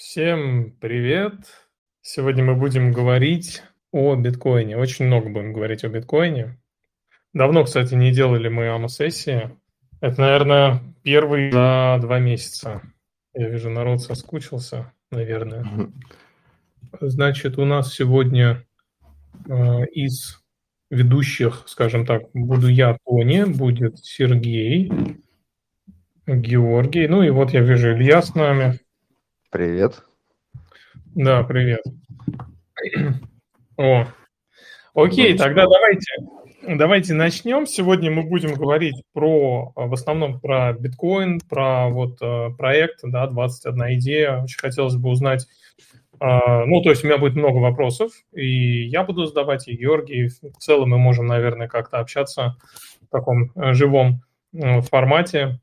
Всем привет! Сегодня мы будем говорить о биткоине. Очень много будем говорить о биткоине. Давно, кстати, не делали мы АМА-сессии. Это, наверное, первый за два месяца. Я вижу, народ соскучился, наверное. Значит, у нас сегодня э, из ведущих, скажем так, буду я, Тони, будет Сергей, Георгий. Ну и вот я вижу Илья с нами. Привет. Да, привет. О, окей, тогда давайте, давайте начнем. Сегодня мы будем говорить про, в основном про биткоин, про вот э, проект, да, 21 идея. Очень хотелось бы узнать, э, ну, то есть у меня будет много вопросов, и я буду задавать, и Георгий. В целом мы можем, наверное, как-то общаться в таком э, живом формате.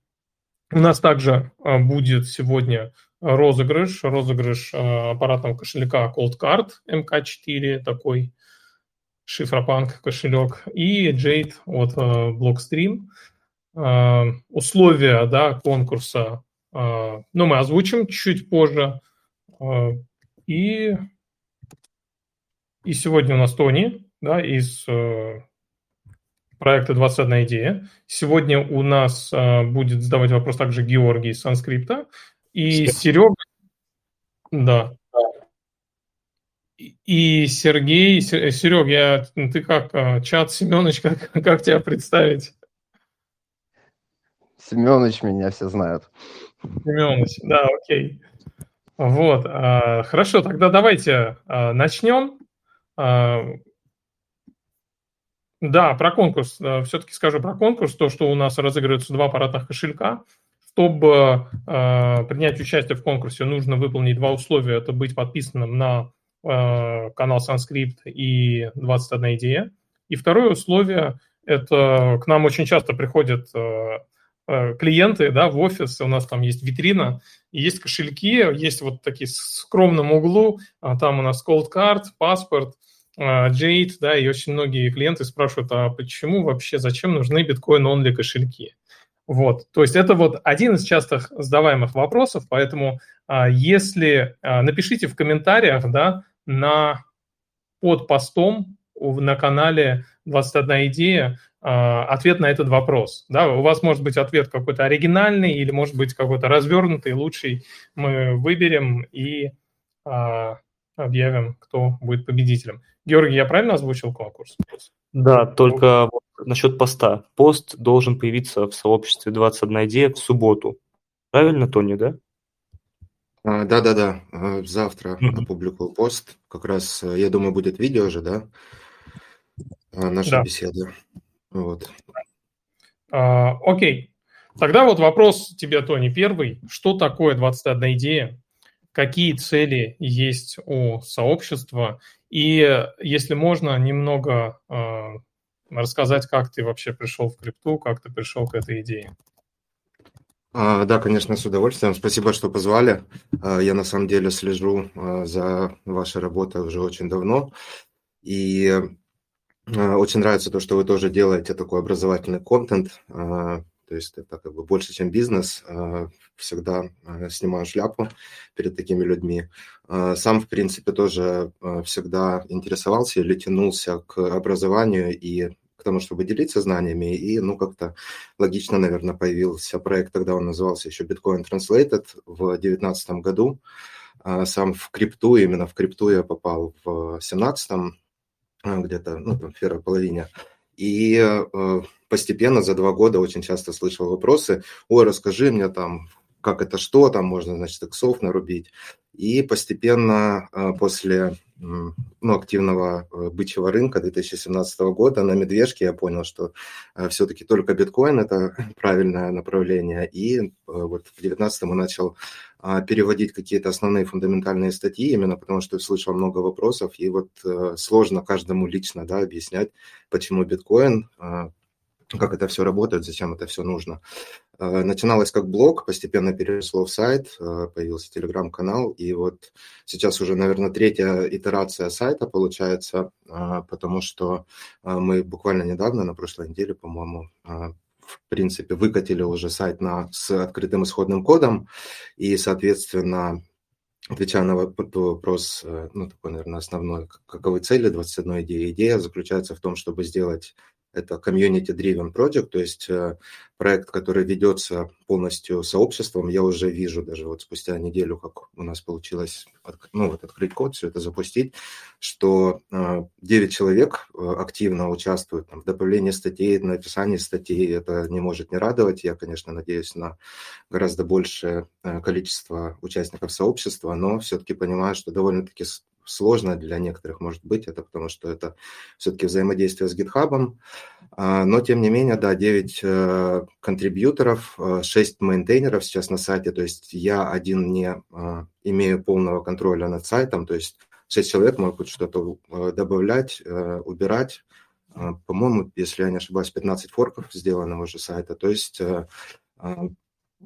У нас также будет сегодня розыгрыш, розыгрыш э, аппаратного кошелька Cold Card MK4, такой шифропанк кошелек, и Jade от э, Blockstream. Э, условия да, конкурса ну, мы озвучим чуть позже. И, и сегодня у нас Тони да, из проекта 21 идея. Сегодня у нас будет задавать вопрос также Георгий из Санскрипта. И Серега, да. И Сергей, Серег, я, ты как, а, чат Семенович, как, как тебя представить? Семенович меня все знают. Семенович, да, окей. Вот, а, хорошо, тогда давайте а, начнем. Да, про конкурс. Все-таки скажу про конкурс. То, что у нас разыгрываются два аппаратных кошелька. Чтобы э, принять участие в конкурсе, нужно выполнить два условия. Это быть подписанным на э, канал Санскрипт и 21 идея. И второе условие – это к нам очень часто приходят э, э, клиенты да, в офис, у нас там есть витрина, есть кошельки, есть вот такие в скромном углу, а там у нас cold card, паспорт, Jade, да, и очень многие клиенты спрашивают, а почему вообще, зачем нужны биткоин-онли кошельки? Вот, то есть это вот один из частых задаваемых вопросов, поэтому а, если а, напишите в комментариях, да, на под постом на канале 21 идея а, ответ на этот вопрос. Да, у вас может быть ответ какой-то оригинальный или может быть какой-то развернутый, лучший. Мы выберем и объявим, кто будет победителем. Георгий, я правильно озвучил конкурс? Да, только насчет поста. Пост должен появиться в сообществе 21 идея в субботу. Правильно, Тони, да? А, да-да-да, а, завтра mm-hmm. опубликую пост. Как раз, э, я думаю, будет видео же, да? А, наша да. беседа. Вот. А, окей. Тогда вот вопрос тебе, Тони, первый. Что такое 21 идея? Какие цели есть у сообщества? И, если можно, немного рассказать, как ты вообще пришел в крипту, как ты пришел к этой идее. А, да, конечно, с удовольствием. Спасибо, что позвали. А, я на самом деле слежу а, за вашей работой уже очень давно. И очень нравится то, что вы тоже делаете такой образовательный контент. То есть это как бы больше, чем бизнес. Всегда снимаю шляпу перед такими людьми. Сам, в принципе, тоже всегда интересовался или тянулся к образованию и к тому, чтобы делиться знаниями. И, ну, как-то логично, наверное, появился проект, тогда он назывался еще Bitcoin Translated в 2019 году. Сам в крипту, именно в крипту я попал в 2017 где-то, ну, там, в первой половине. И э, постепенно за два года очень часто слышал вопросы, ой, расскажи мне там, как это что, там можно, значит, иксов нарубить. И постепенно э, после ну, активного э, бычьего рынка 2017 года на медвежке я понял, что все-таки только биткоин – это правильное направление. И вот в 2019 начал переводить какие-то основные фундаментальные статьи, именно потому что слышал много вопросов, и вот сложно каждому лично да, объяснять, почему биткоин, как это все работает, зачем это все нужно. Э, начиналось как блог, постепенно переросло в сайт, э, появился телеграм-канал, и вот сейчас уже, наверное, третья итерация сайта получается, э, потому что мы буквально недавно, на прошлой неделе, по-моему, в принципе, выкатили уже сайт на, с открытым исходным кодом, и, соответственно, отвечая на вопрос, ну, такой, наверное, основной, каковы цели 21 идеи. Идея заключается в том, чтобы сделать это community-driven project, то есть э, проект, который ведется полностью сообществом. Я уже вижу даже вот спустя неделю, как у нас получилось ну, вот открыть код, все это запустить, что 9 э, человек э, активно участвуют там, в добавлении статей, на написании статей. Это не может не радовать. Я, конечно, надеюсь на гораздо большее количество участников сообщества, но все-таки понимаю, что довольно-таки сложно для некоторых может быть, это потому что это все-таки взаимодействие с GitHub, а, но тем не менее, да, 9 э, контрибьюторов, 6 э, мейнтейнеров сейчас на сайте, то есть я один не а, имею полного контроля над сайтом, то есть 6 человек могут что-то э, добавлять, убирать, по-моему, если я не ошибаюсь, 15 форков сделано уже сайта, то есть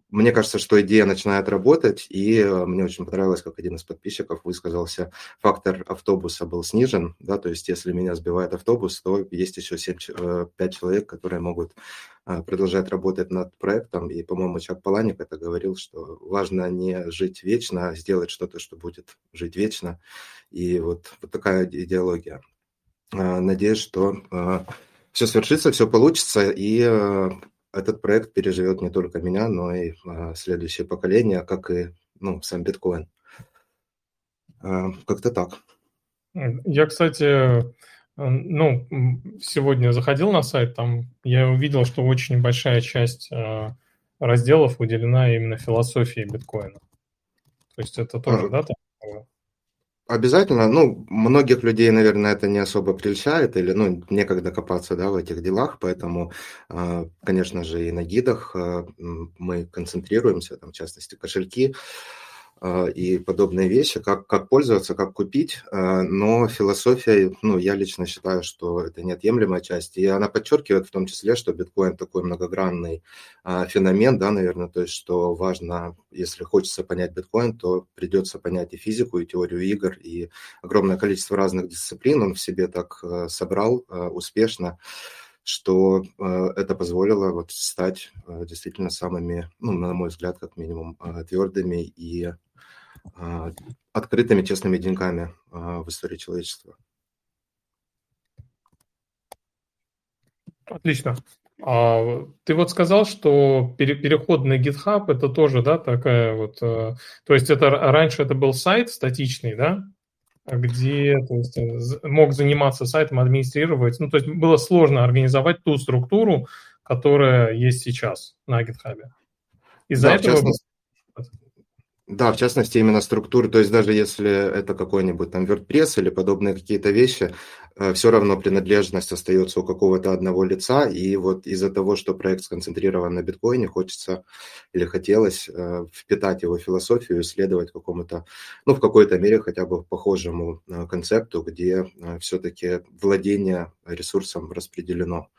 мне кажется, что идея начинает работать, и э, мне очень понравилось, как один из подписчиков высказался, фактор автобуса был снижен, да, то есть если меня сбивает автобус, то есть еще 7, 5 э, человек, которые могут э, продолжать работать над проектом, и, по-моему, Чак Паланик это говорил, что важно не жить вечно, а сделать что-то, что будет жить вечно, и вот, вот такая идеология. Надеюсь, что все свершится, все получится, и этот проект переживет не только меня, но и а, следующее поколение, как и ну, сам биткоин. А, как-то так. Я, кстати, ну, сегодня заходил на сайт, там я увидел, что очень большая часть а, разделов уделена именно философии биткоина. То есть это тоже, а, да, там Обязательно, ну, многих людей, наверное, это не особо прельщает, или, ну, некогда копаться, да, в этих делах, поэтому, а, конечно же, и на гидах а, мы концентрируемся, там, в частности, кошельки, и подобные вещи, как, как пользоваться, как купить, а, но философия, ну, я лично считаю, что это неотъемлемая часть, и она подчеркивает в том числе, что биткоин такой многогранный а, феномен, да, наверное, то есть, что важно, если хочется понять биткоин, то придется понять и физику, и теорию игр, и огромное количество разных дисциплин он в себе так собрал успешно, что это позволило вот стать действительно самыми, ну, на мой взгляд, как минимум, твердыми и а, открытыми, честными деньгами а, в истории человечества. Отлично. А, ты вот сказал, что переход на GitHub это тоже, да, такая вот, э, то есть это раньше это был сайт статичный, да, где то есть, э, мог заниматься сайтом, администрировать, ну, то есть было сложно организовать ту структуру, которая есть сейчас на GitHub. Из-за да, этого... Частности, да, в частности, именно структуры, то есть даже если это какой-нибудь там WordPress или подобные какие-то вещи, э, все равно принадлежность остается у какого-то одного лица, и вот из-за того, что проект сконцентрирован на биткоине, хочется или хотелось э, впитать его философию, исследовать какому-то, ну, в какой-то мере хотя бы похожему э, концепту, где все-таки владение ресурсом распределено.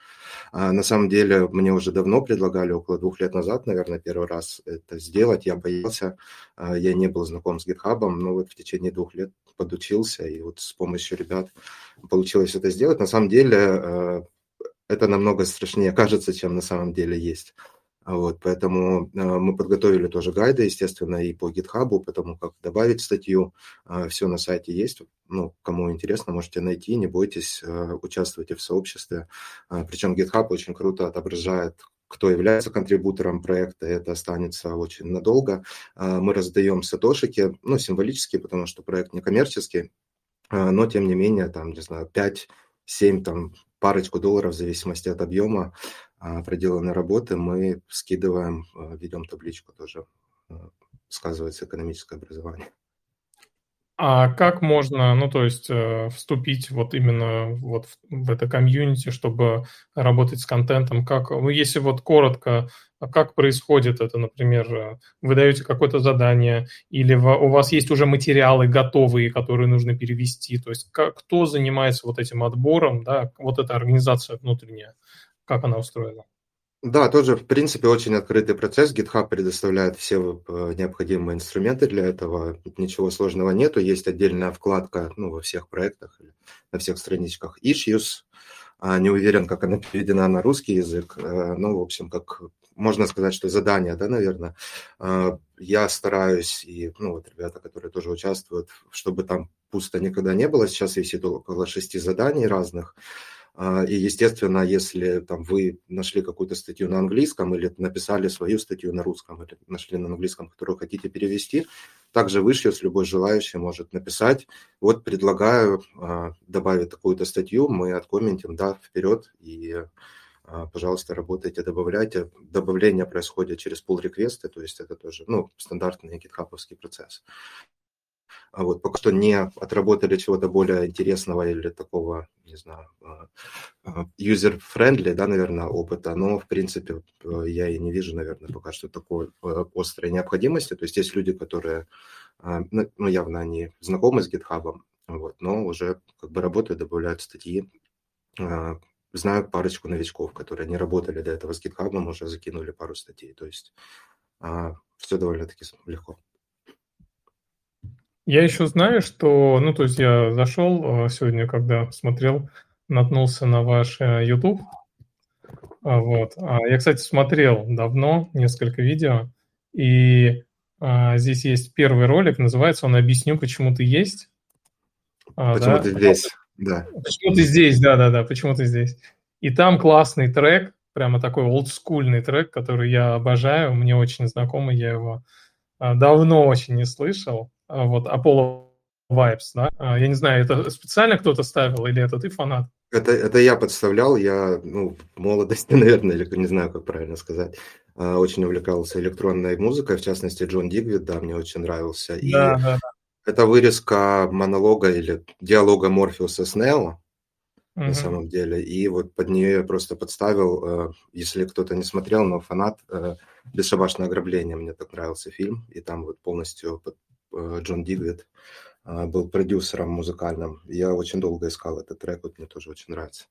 А на самом деле, мне уже давно предлагали, около двух лет назад, наверное, первый раз это сделать. Я боялся, а, я не был знаком с GitHub, но вот в течение двух лет подучился, и вот с помощью ребят получилось это сделать. На самом деле, а, это намного страшнее кажется, чем на самом деле есть. Вот, поэтому э, мы подготовили тоже гайды, естественно, и по GitHub, потому как добавить статью. Э, все на сайте есть. Ну, кому интересно, можете найти, не бойтесь, э, участвуйте в сообществе. Причем GitHub очень круто отображает, кто является контрибутором проекта, это останется очень надолго. Мы раздаем сатошики, ну, символические, потому что проект не коммерческий, но, тем не менее, там, не знаю, 5-7, там, парочку долларов в зависимости от объема а, проделанной работы мы скидываем, а, ведем табличку тоже, а, сказывается экономическое образование. А как можно, ну, то есть, э, вступить вот именно вот в, в это комьюнити, чтобы работать с контентом? Как, ну, если вот коротко, как происходит это, например, э, вы даете какое-то задание, или у вас есть уже материалы готовые, которые нужно перевести, то есть как, кто занимается вот этим отбором, да, вот эта организация внутренняя? как она устроена? Да, тоже, в принципе, очень открытый процесс. GitHub предоставляет все э, необходимые инструменты для этого. Ничего сложного нету. Есть отдельная вкладка ну, во всех проектах, на всех страничках Issues. А, не уверен, как она переведена на русский язык. Э, ну, в общем, как можно сказать, что задание, да, наверное. Я стараюсь, и, ну, вот ребята, которые тоже участвуют, чтобы там пусто никогда не было. Сейчас висит около шести заданий разных. А, и, естественно, если там, вы нашли какую-то статью на английском или написали свою статью на русском, или нашли на английском, которую хотите перевести, также выше, с любой желающий может написать. Вот предлагаю а, добавить такую-то статью, мы откомментим, да, вперед, и, а, пожалуйста, работайте, добавляйте. Добавление происходит через pull реквесты то есть это тоже, ну, стандартный гитхабовский процесс. А вот пока что не отработали чего-то более интересного или такого, не знаю, а, а, user-friendly, да, наверное, опыта, но, в принципе, э, я и не вижу, наверное, пока что такой э, острой необходимости. То есть есть люди, которые, ну, ну, явно они знакомы с GitHub, вот, но уже как бы работают, добавляют статьи. Знаю парочку новичков, которые не работали до этого с GitHub, уже закинули пару статей. То есть все довольно-таки легко. Я еще знаю, что, ну, то есть я зашел э, сегодня, когда смотрел, наткнулся на ваш э, YouTube. А, вот. А, я, кстати, смотрел давно несколько видео, и а, здесь есть первый ролик, называется он «Объясню, почему ты есть». А, почему да? ты здесь, да. Почему ты здесь, да-да-да, почему ты здесь. И там классный трек, прямо такой олдскульный трек, который я обожаю, мне очень знакомый, я его давно очень не слышал. А, вот Apollo Vibes, да? А, я не знаю, это специально кто-то ставил или это ты фанат? Это, это я подставлял, я, ну, в молодости, наверное, или не знаю, как правильно сказать, а, очень увлекался электронной музыкой, в частности, Джон Дигвид, да, мне очень нравился. И да, да, да. это вырезка монолога или диалога Морфеуса с Нео, угу. на самом деле. И вот под нее я просто подставил, если кто-то не смотрел, но фанат «Бесшабашное ограбление», мне так нравился фильм, и там вот полностью Э, Джон Дигвид э, был продюсером музыкальным. Я очень долго искал этот трек, вот мне тоже очень нравится.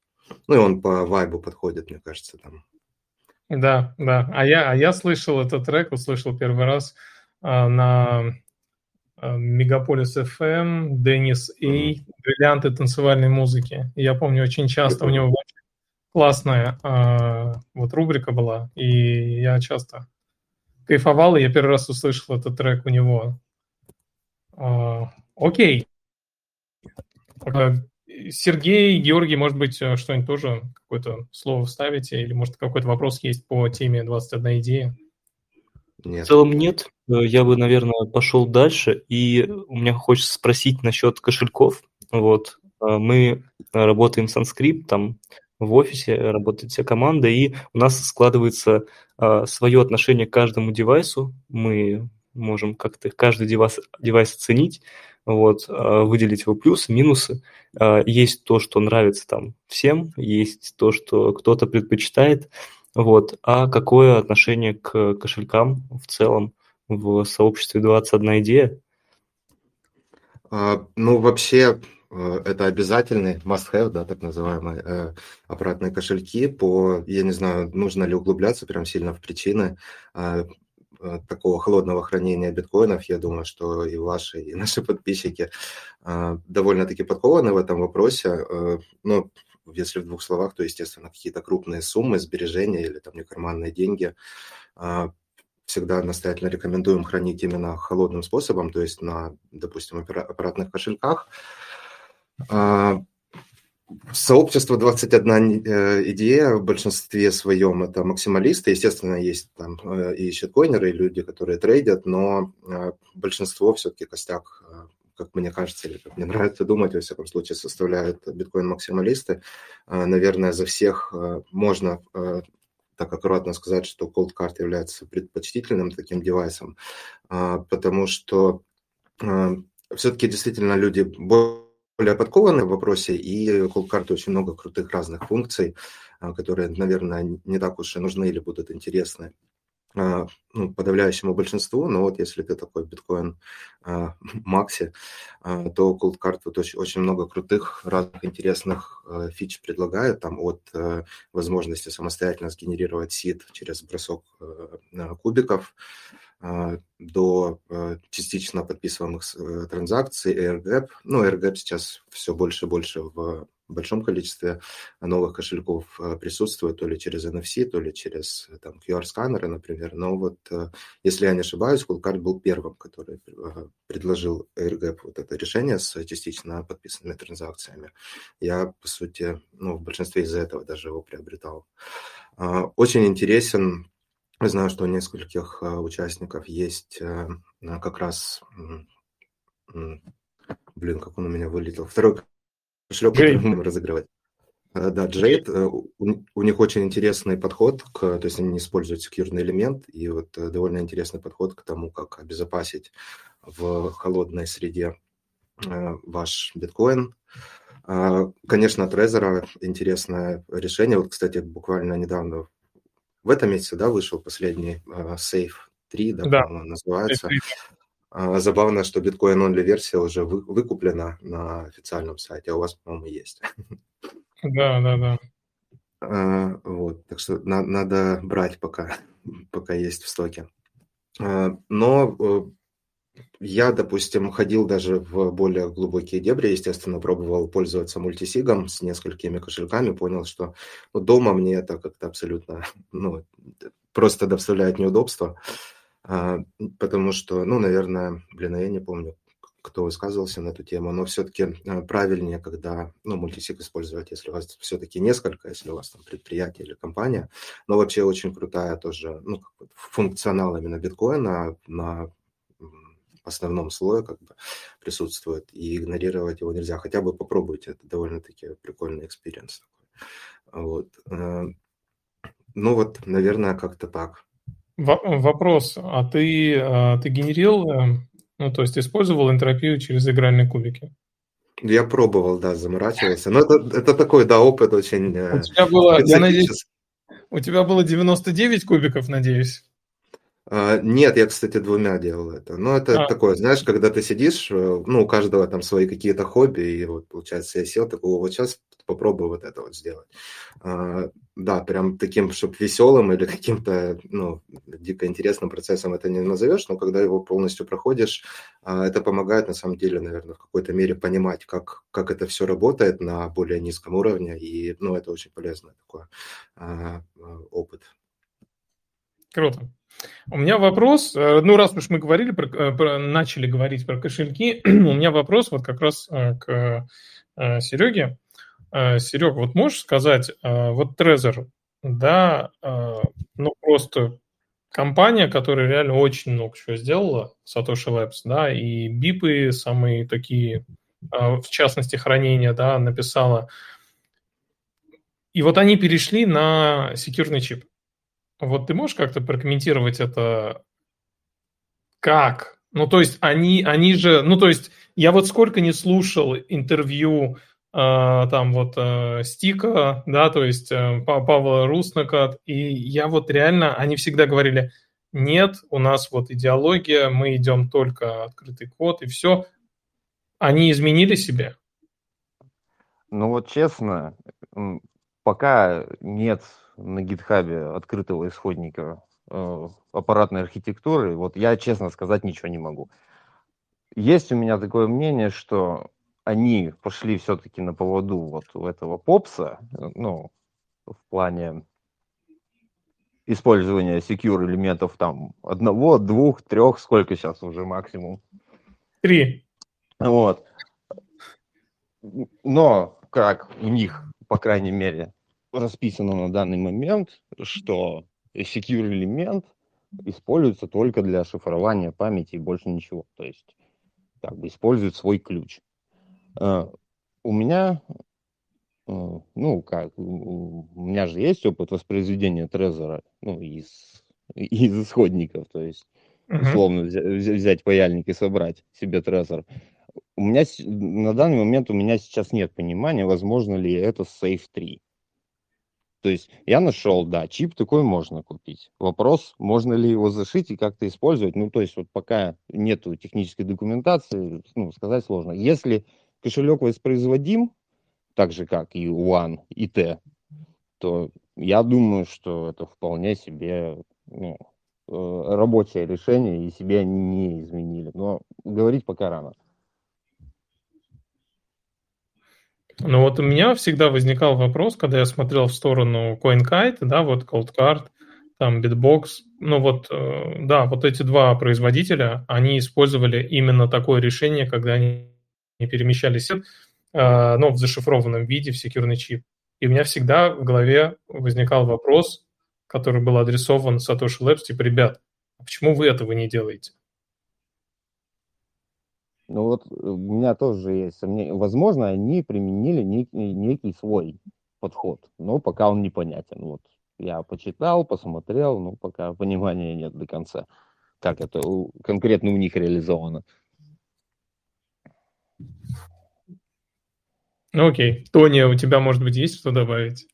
Ну и он по вайбу подходит, мне кажется, там. Да, да. А я, а я слышал этот трек, услышал первый раз а, на Мегаполис FM, Деннис И, бриллианты танцевальной музыки. Я помню, очень часто у него классная а, вот рубрика была, и я часто кайфовал, и я первый раз услышал этот трек у него. А, окей. Сергей, Георгий, может быть, э, что-нибудь тоже, какое-то слово вставите, или, может, какой-то вопрос есть по теме 21 идея? Нет. В целом нет. Э, я бы, наверное, пошел дальше, и у меня хочется спросить насчет кошельков. Вот. Э, мы работаем с Unscript, там в офисе работает вся команда, и у нас складывается свое отношение к каждому девайсу. Мы можем как-то каждый девайс, девайс оценить, вот, а, выделить его плюсы, минусы. А, есть то, что нравится там всем, есть то, что кто-то предпочитает, вот. А какое отношение к кошелькам в целом в сообществе 21 идея? А, ну, вообще, э, это обязательный must-have, да, так называемые э, аппаратные кошельки. По, я не знаю, нужно ли углубляться прям сильно в причины. Э, такого холодного хранения биткоинов, я думаю, что и ваши, и наши подписчики э, довольно-таки подкованы в этом вопросе. Э, но если в двух словах, то, естественно, какие-то крупные суммы, сбережения или там некарманные деньги всегда настоятельно рекомендуем хранить именно холодным способом, то есть на, допустим, аппаратных кошельках. Сообщество 21 э, идея в большинстве своем это максималисты. Естественно, есть там э, и щиткоинеры, и люди, которые трейдят, но э, большинство все-таки костяк, как мне кажется, или как мне нравится думать, во всяком случае, составляют биткоин-максималисты. Наверное, за всех можно так аккуратно сказать, что Cold Card является предпочтительным таким девайсом, потому что все-таки действительно люди более подкованы в вопросе, и Cold очень много крутых разных функций, а, которые, наверное, не так уж и нужны или будут интересны а, ну, подавляющему большинству, но вот если ты такой биткоин а, Макси, то Cold Card вот очень, очень много крутых, разных интересных фич предлагает, там от возможности самостоятельно сгенерировать сид через бросок кубиков, до а, частично подписываемых э, транзакций, AirGap. Ну, AirGap сейчас все больше и больше в большом количестве новых кошельков присутствует, то ли через NFC, то ли через там, QR-сканеры, например. Но вот, если я не ошибаюсь, Coolcard был первым, который предложил AirGap вот это решение с частично подписанными транзакциями. Я, по сути, ну, в большинстве из-за этого даже его приобретал. Очень интересен Знаю, что у нескольких участников есть как раз Блин, как он у меня вылетел. Второй кошелек, который мы будем разыгрывать. Э, да, э, у, них очень интересный подход, к, то есть они используют секьюрный элемент, и вот э, довольно интересный подход к тому, как обезопасить в холодной среде ваш биткоин. Конечно, Trezor интересное решение. Вот, кстати, буквально недавно в этом месяце, да, вышел последний Safe 3, да, да. называется. А, забавно, что биткоин only версия уже вы, выкуплена на официальном сайте, а у вас, по-моему, есть. Да, да, да. А, вот, так что на, надо брать пока, пока есть в стоке. А, но я, допустим, ходил даже в более глубокие дебри, естественно, пробовал пользоваться мультисигом с несколькими кошельками, понял, что ну, дома мне это как-то абсолютно, ну, просто доставляет неудобства. А, потому что, ну, наверное, блин, я не помню, кто высказывался на эту тему, но все-таки а, правильнее, когда, ну, мультисик использовать, если у вас все-таки несколько, если у вас там предприятие или компания, но вообще очень крутая тоже, ну, функционал именно биткоина на основном слое как бы присутствует, и игнорировать его нельзя. Хотя бы попробуйте, это довольно-таки прикольный experience. Вот. Э, ну вот, наверное, как-то так. Вопрос, а ты, а, ты генерил, э, ну, то есть использовал энтропию через игральные кубики? Я пробовал, да, заморачивался. Но это, это такой, да, опыт очень У э, тебя было, я надеюсь, у тебя было 99 кубиков, надеюсь? А, нет, я, кстати, двумя делал это. Но это а. такое, знаешь, когда ты сидишь, э, ну, у каждого там свои какие-то хобби, и вот, получается, я сел такого, вот сейчас попробую вот это вот сделать. А, да, прям таким, чтобы веселым или каким-то, ну, дико интересным процессом это не назовешь, но когда его полностью проходишь, а, это помогает, на самом деле, наверное, в какой-то мере понимать, как, как это все работает на более низком уровне, и, ну, это очень полезный такой опыт. Круто. У меня вопрос, э, ну раз уж мы говорили про, э, про, начали говорить про кошельки, у меня вопрос вот как раз э, к Сереге. Серег, вот можешь сказать, вот Trezor, да, ну просто компания, которая реально очень много чего сделала, Satoshi Labs, да, и бипы самые такие, в частности, хранения, да, написала. И вот они перешли на секьюрный чип. Вот ты можешь как-то прокомментировать это? Как? Ну, то есть они, они же, ну, то есть я вот сколько не слушал интервью э, там вот э, Стика, да, то есть э, Павла Руснака, и я вот реально, они всегда говорили, нет, у нас вот идеология, мы идем только открытый код, и все. Они изменили себе? Ну вот честно, пока нет на гитхабе открытого исходника э, аппаратной архитектуры, вот я, честно сказать, ничего не могу. Есть у меня такое мнение, что они пошли все-таки на поводу вот у этого попса, ну, в плане использования secure элементов там одного, двух, трех, сколько сейчас уже максимум? Три. Вот. Но как у них, по крайней мере, расписано на данный момент, что secure элемент используется только для шифрования памяти и больше ничего. То есть как бы использует свой ключ. Uh, у меня, uh, ну как, у меня же есть опыт воспроизведения Трезора, ну, из, из исходников, то есть условно взять, взять паяльник и собрать себе Трезор. У меня на данный момент у меня сейчас нет понимания, возможно ли это с Safe 3. То есть я нашел, да, чип такой можно купить. Вопрос, можно ли его зашить и как-то использовать. Ну, то есть вот пока нету технической документации, ну, сказать сложно. Если кошелек воспроизводим, так же как и One, и T, то я думаю, что это вполне себе ну, э, рабочее решение, и они не изменили. Но говорить пока рано. Но вот у меня всегда возникал вопрос, когда я смотрел в сторону CoinKite, да, вот ColdCard, там Bitbox, ну вот, э, да, вот эти два производителя, они использовали именно такое решение, когда они перемещались, э, ну, в зашифрованном виде, в секьюрный чип. И у меня всегда в голове возникал вопрос, который был адресован Satoshi Labs, типа, ребят, а почему вы этого не делаете? Ну вот э, у меня тоже есть сомнение. Возможно, они применили некий, некий свой подход, но пока он непонятен. Вот я почитал, посмотрел, но пока понимания нет до конца, как это конкретно у них реализовано. Ну окей. Тоня, у тебя, может быть, есть что добавить?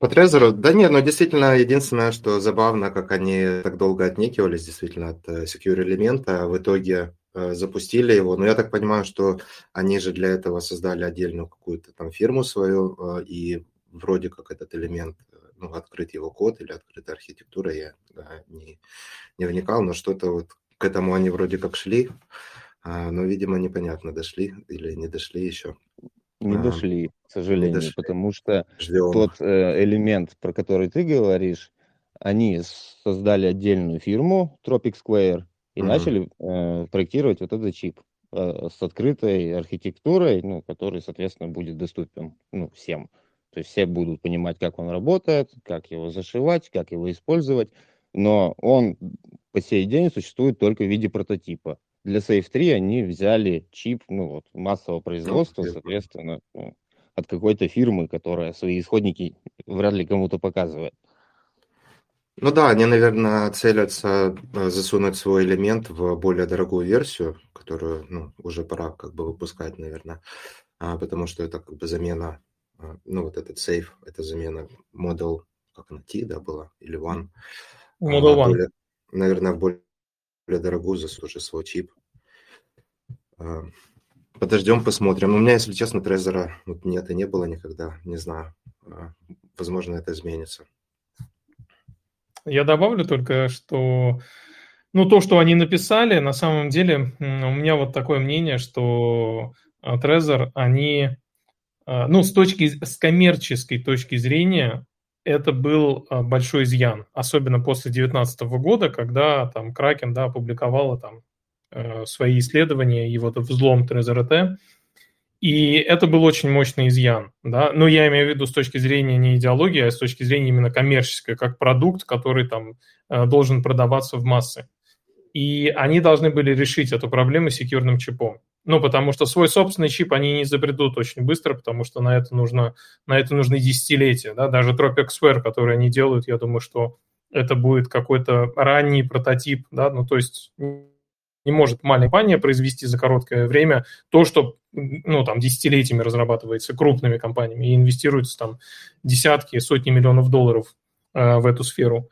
По Трезору? Да нет, но действительно, единственное, что забавно, как они так долго отнекивались действительно от э, secure элемента, а в итоге э, запустили его. Но я так понимаю, что они же для этого создали отдельную какую-то там фирму свою, э, и вроде как этот элемент, ну, открыт его код или открыта архитектура, я да, не, не вникал, но что-то вот к этому они вроде как шли, а, но, видимо, непонятно, дошли или не дошли еще. Не дошли, к сожалению, дошли. потому что Ждем. тот э, элемент, про который ты говоришь, они создали отдельную фирму Tropic Square и угу. начали э, проектировать вот этот чип э, с открытой архитектурой, ну, который, соответственно, будет доступен ну, всем. То есть все будут понимать, как он работает, как его зашивать, как его использовать, но он по сей день существует только в виде прототипа для Safe 3 они взяли чип ну, вот, массового производства, соответственно, ну, от какой-то фирмы, которая свои исходники вряд ли кому-то показывает. Ну да, они, наверное, целятся э, засунуть свой элемент в более дорогую версию, которую ну, уже пора как бы выпускать, наверное, а, потому что это как бы замена, а, ну вот этот сейф, это замена Model, как она, T, да, была, или One. Model а, One. Более, наверное, в более дорогую за тоже свой чип. А, подождем, посмотрим. У меня, если честно, Трезора вот нет и не было никогда, не знаю. Возможно, это изменится. Я добавлю только, что ну, то, что они написали, на самом деле, у меня вот такое мнение, что Трезор, они, ну, с точки, с коммерческой точки зрения, это был а, большой изъян, особенно после 2019 года, когда там Кракен да, опубликовала там э, свои исследования и вот взлом ТРЗРТ. И это был очень мощный изъян. Да? Но я имею в виду с точки зрения не идеологии, а с точки зрения именно коммерческой, как продукт, который там э, должен продаваться в массы. И они должны были решить эту проблему секьюрным чипом. Ну, потому что свой собственный чип они не изобретут очень быстро, потому что на это нужно, на это нужны десятилетия. Да? Даже Tropic Square, который они делают, я думаю, что это будет какой-то ранний прототип. Да? Ну, то есть не может маленькая компания произвести за короткое время то, что ну, там, десятилетиями разрабатывается крупными компаниями и инвестируется там десятки, сотни миллионов долларов э, в эту сферу.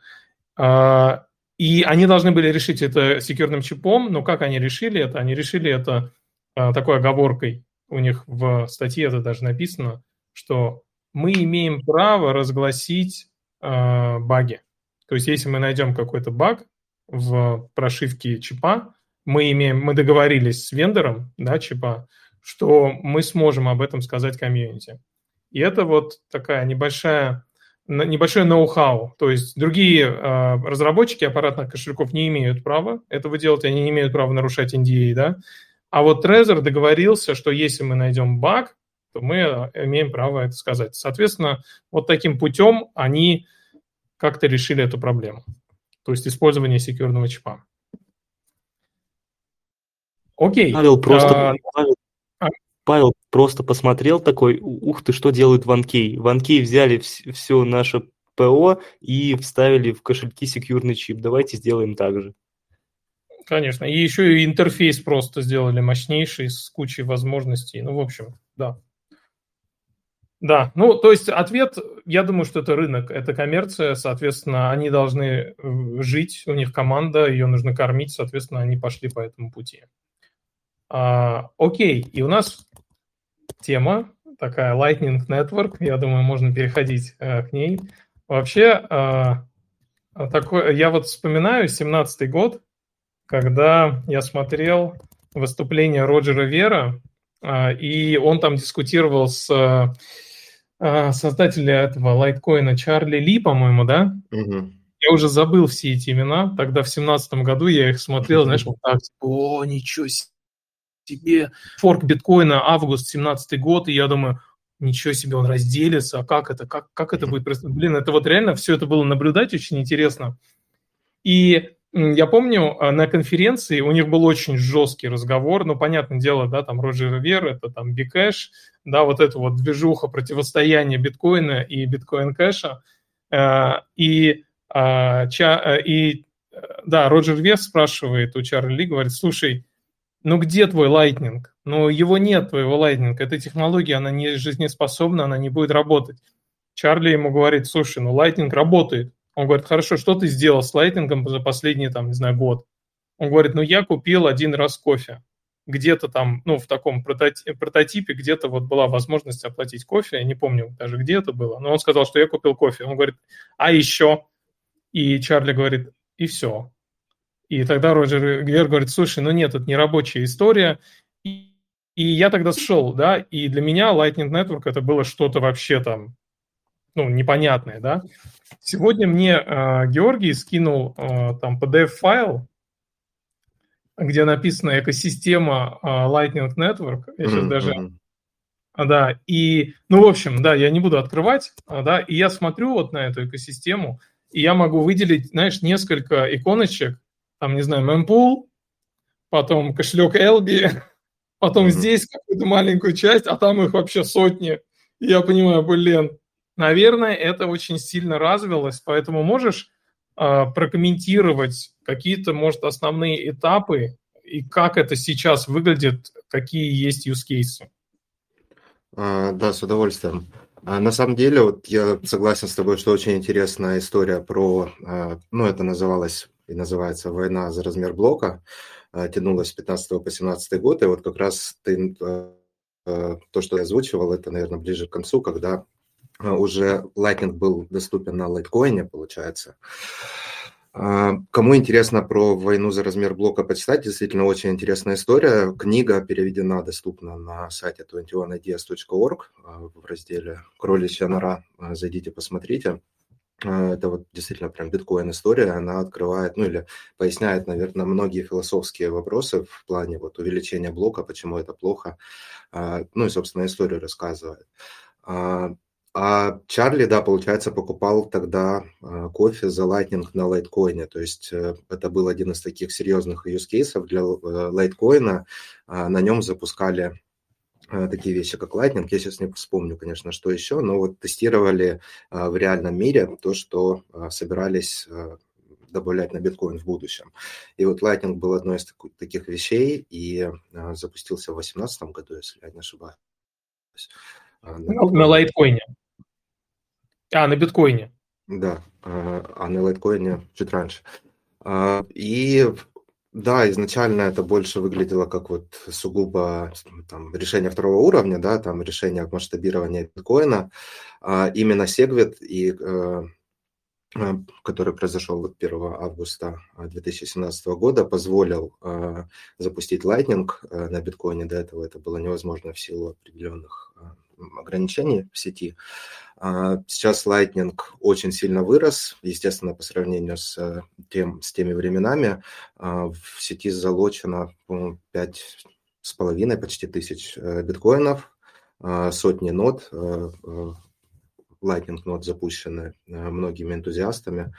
Э, и они должны были решить это секьюрным чипом, но как они решили это? Они решили это а, такой оговоркой у них в статье это даже написано, что мы имеем право разгласить э, баги. То есть, если мы найдем какой-то баг в прошивке чипа, мы имеем, мы договорились с вендором, да, чипа, что мы сможем об этом сказать комьюнити. И это вот такая небольшая, небольшое ноу-хау. То есть другие э, разработчики аппаратных кошельков не имеют права этого делать, они не имеют права нарушать NDA, да, а вот Trezor договорился, что если мы найдем баг, то мы э, имеем право это сказать. Соответственно, вот таким путем они как-то решили эту проблему. То есть использование секьюрного чипа. Окей. Павел просто, а, Павел, а... Павел просто посмотрел такой, ух ты, что делают OneKey. OneKey взяли вс- все наше ПО и вставили в кошельки секьюрный чип. Давайте сделаем так же. Конечно. И еще и интерфейс просто сделали мощнейший, с кучей возможностей. Ну, в общем, да. Да, ну, то есть ответ, я думаю, что это рынок, это коммерция, соответственно, они должны э, жить, у них команда, ее нужно кормить, соответственно, они пошли по этому пути. А, окей, и у нас тема такая Lightning Network, я думаю, можно переходить а, к ней. Вообще, а, такой, я вот вспоминаю 17 год, когда я смотрел выступление Роджера Вера и он там дискутировал с создателем этого лайткоина Чарли Ли, по-моему, да? Угу. Я уже забыл все эти имена. Тогда в семнадцатом году я их смотрел, знаешь, вот так, типа, о, ничего себе. Форк биткоина, август 17 год, и я думаю, ничего себе, он разделится, а как это, как, как это будет? Блин, это вот реально все это было наблюдать очень интересно. И я помню, а, на конференции у них был очень жесткий разговор, ну, понятное дело, да, там Роджер Вер, это там Бикэш, да, вот это вот движуха противостояния биткоина и биткоин-кэша. А, и, а, и, да, Роджер Вер спрашивает у Чарли, говорит, слушай, ну где твой Lightning? Ну его нет, твоего Lightning. Эта технология, она не жизнеспособна, она не будет работать. Чарли ему говорит, слушай, ну Lightning работает. Он говорит, хорошо, что ты сделал с Lightning за последний, там, не знаю, год? Он говорит, ну я купил один раз кофе. Где-то там, ну, в таком прототипе, где-то вот была возможность оплатить кофе, я не помню даже, где это было, но он сказал, что я купил кофе. Он говорит, а еще? И Чарли говорит, и все. И тогда Роджер Гвер говорит, слушай, ну нет, это не рабочая история. И, и я тогда шел, да, и для меня Lightning Network это было что-то вообще там, ну, непонятное, да. Сегодня мне э, Георгий скинул э, там PDF-файл, где написана экосистема э, Lightning Network. Я сейчас mm-hmm. даже... Да, и, ну, в общем, да, я не буду открывать, да, и я смотрю вот на эту экосистему, и я могу выделить, знаешь, несколько иконочек, там, не знаю, мемпул, потом кошелек Элби, потом mm-hmm. здесь какую-то маленькую часть, а там их вообще сотни. И я понимаю, блин, наверное, это очень сильно развилось, поэтому можешь э, прокомментировать какие-то, может, основные этапы и как это сейчас выглядит, какие есть use cases? А, да, с удовольствием. А, на самом деле, вот я согласен с тобой, что очень интересная история про, а, ну, это называлось и называется «Война за размер блока», э, тянулась с 15 по 17 год, и вот как раз ты, э, э, то, что я озвучивал, это, наверное, ближе к концу, когда уже Lightning был доступен на лайткоине, получается. Кому интересно про войну за размер блока почитать, действительно очень интересная история. Книга переведена, доступна на сайте 21ideas.org в разделе «Кроличья нора». Зайдите, посмотрите. А, это вот действительно прям биткоин-история, она открывает, ну или поясняет, наверное, многие философские вопросы в плане вот увеличения блока, почему это плохо, а, ну и, собственно, историю рассказывает. А, а Чарли, да, получается, покупал тогда кофе за Lightning на лайткоине. То есть э, это был один из таких серьезных use кейсов для э, лайткоина. На нем запускали Э, такие вещи, как Lightning. Я сейчас не вспомню, конечно, что еще, но вот тестировали э, в реальном мире то, что э, собирались добавлять на биткоин в будущем. И вот Lightning был одной из таких вещей и запустился в 2018 году, если я не ошибаюсь. На, на лайткоине. А, на биткоине. Да, а на лайткоине чуть раньше. И да, изначально это больше выглядело как вот сугубо там, решение второго уровня, да, там решение масштабирования биткоина. А именно Segwit, и, э, э который произошел 1 августа 2017 года, позволил э, запустить Lightning э, на биткоине. До этого это было невозможно в силу определенных ограничений в сети. А, сейчас Lightning очень сильно вырос, естественно, по сравнению с, э, тем, с теми временами. А, в сети залочено, пять с половиной, почти тысяч э, биткоинов, а, сотни нот, э, Lightning нот запущены многими энтузиастами.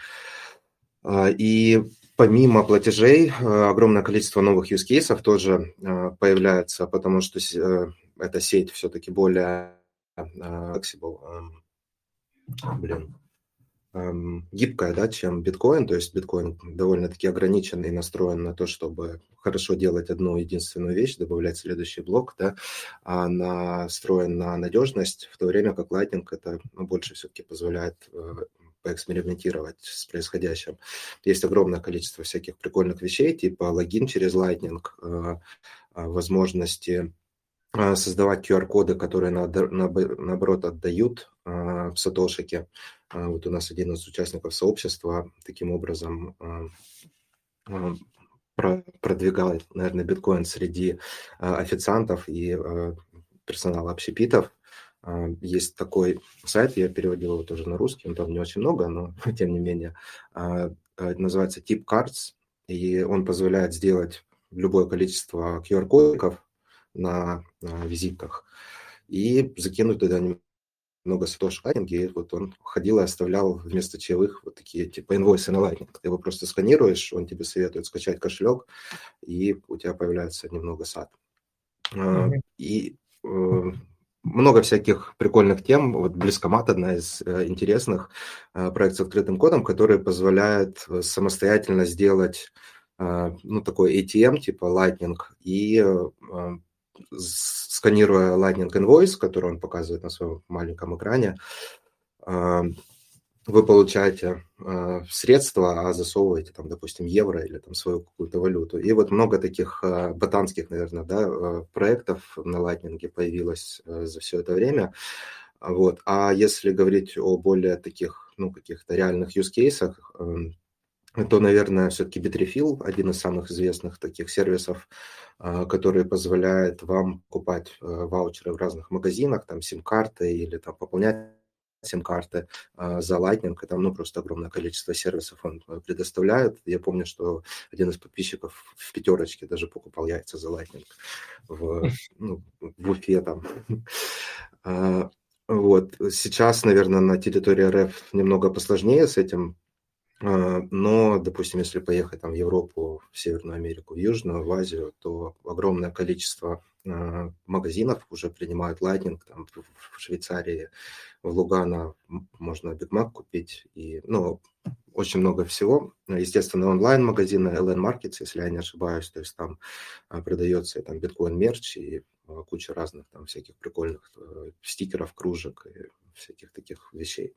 И помимо платежей, огромное количество новых use cases тоже появляется, потому что эта сеть все-таки более flexible, блин, гибкая, да, чем биткоин. То есть биткоин довольно-таки ограниченный и настроен на то, чтобы хорошо делать одну единственную вещь, добавлять следующий блок, да, а настроен на надежность, в то время как Lightning это ну, больше все-таки позволяет э, поэкспериментировать с происходящим. Есть огромное количество всяких прикольных вещей, типа логин через Lightning, э, возможности а, создавать QR-коды, которые наоборот отдают а, в сатошике. А, вот у нас один из участников сообщества таким образом продвигает, наверное, биткоин среди официантов и персонала общепитов. Есть такой сайт, я переводил его тоже на русский, он там не очень много, но тем не менее, называется Tip Cards, и он позволяет сделать любое количество QR-кодиков на, визитках и закинуть туда много сатош лайтинги, и вот он ходил и оставлял вместо чаевых вот такие типа инвойсы на лайтинг. Ты его просто сканируешь, он тебе советует скачать кошелек, и у тебя появляется немного сад. Mm-hmm. И э, много всяких прикольных тем. Вот Близкомат одна из э, интересных э, проектов с открытым кодом, который позволяет самостоятельно сделать ну, такой ATM типа Lightning и сканируя Lightning Invoice, который он показывает на своем маленьком экране, а, вы получаете э, средства, а засовываете там, допустим, евро или там свою какую-то валюту. И вот много таких э, ботанских, наверное, да, э, проектов на Lightning появилось за все это время. Вот. А если говорить о более таких, ну, каких-то реальных use cases, то, наверное, все-таки Bitrefill, один из самых известных таких сервисов, а, который позволяет вам покупать э, ваучеры в разных магазинах, там сим-карты или там пополнять сим-карты а, за Lightning, и там ну, просто огромное количество сервисов он предоставляет. Я помню, что один из подписчиков в пятерочке даже покупал яйца за Lightning в, ну, в Уфе там. А, вот. Сейчас, наверное, на территории РФ немного посложнее с этим, а, но, допустим, если поехать там, в Европу, в Северную Америку, в Южную, в Азию, то огромное количество а, магазинов уже принимают Lightning. Там, в Швейцарии, в Лугано можно Big Mac купить. И, ну, очень много всего. Естественно, онлайн-магазины, LN Markets, если я не ошибаюсь, то есть там а, продается там биткоин-мерч и куча разных там всяких прикольных э, стикеров, кружек и всяких таких вещей.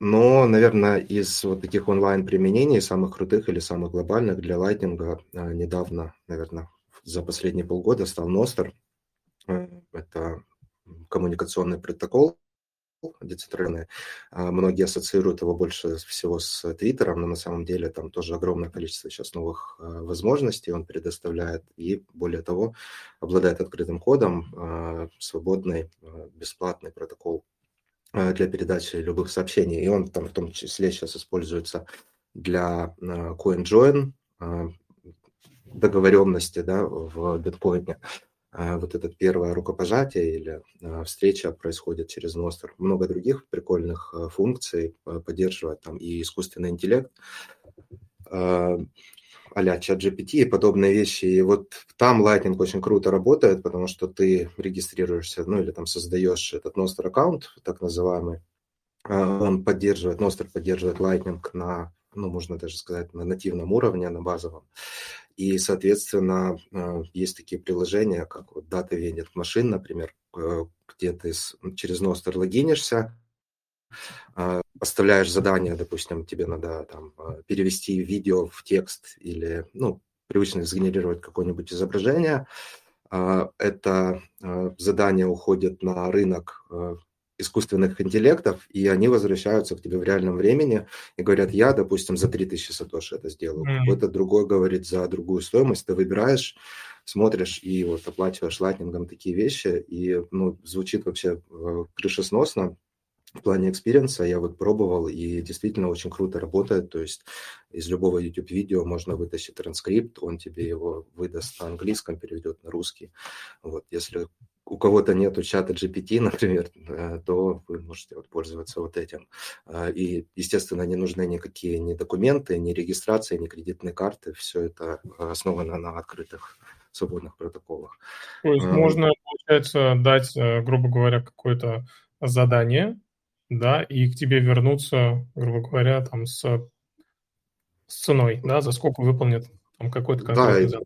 Но, наверное, из вот таких онлайн-применений, самых крутых или самых глобальных для Lightning а, недавно, наверное, за последние полгода стал Nostr. Э, это коммуникационный протокол децентральный. А, многие ассоциируют его больше всего с Твиттером, но на самом деле там тоже огромное количество сейчас новых а, возможностей он предоставляет. И более того, обладает открытым кодом, свободный, бесплатный протокол для передачи любых сообщений. И он там в том числе сейчас используется для э, CoinJoin, э, договоренности да, в биткоине. Вот это первое рукопожатие или встреча происходит через Ностер. Много других прикольных функций поддерживает там и искусственный интеллект а-ля ChatGPT и подобные вещи. И вот там Lightning очень круто работает, потому что ты регистрируешься, ну или там создаешь этот Nostr аккаунт, так называемый. А, он поддерживает, Nostr поддерживает Lightning на, ну можно даже сказать, на нативном уровне, на базовом. И, соответственно, а, есть такие приложения, как вот Data Vending Machine, например, э, где ты через Nostr логинишься, оставляешь задание, допустим, тебе надо там, а, перевести видео в текст или ну, привычно сгенерировать какое-нибудь изображение. А, это задание уходит на рынок искусственных интеллектов, и они возвращаются к тебе в реальном времени и говорят, я, допустим, за 3000 сатоши это сделаю. Mm-hmm. Кто-то другой говорит за другую стоимость, ты выбираешь, смотришь и вот оплачиваешь лайтнингом такие вещи, и ну, звучит вообще э, крышесносно, в плане experience а я вот пробовал, и действительно очень круто работает. То есть из любого YouTube-видео можно вытащить транскрипт, он тебе его выдаст на английском, переведет на русский. Вот, если у кого-то нету чата GPT, например, э, то вы можете вот пользоваться вот этим. А, и, естественно, не нужны никакие ни документы, ни регистрации, ни кредитные карты. Все это основано на открытых свободных протоколах. То есть можно, получается, дать, э, грубо говоря, какое-то задание, да, и к тебе вернуться, грубо говоря, там с, с ценой, да, за сколько выполнит там какой-то конкретный да,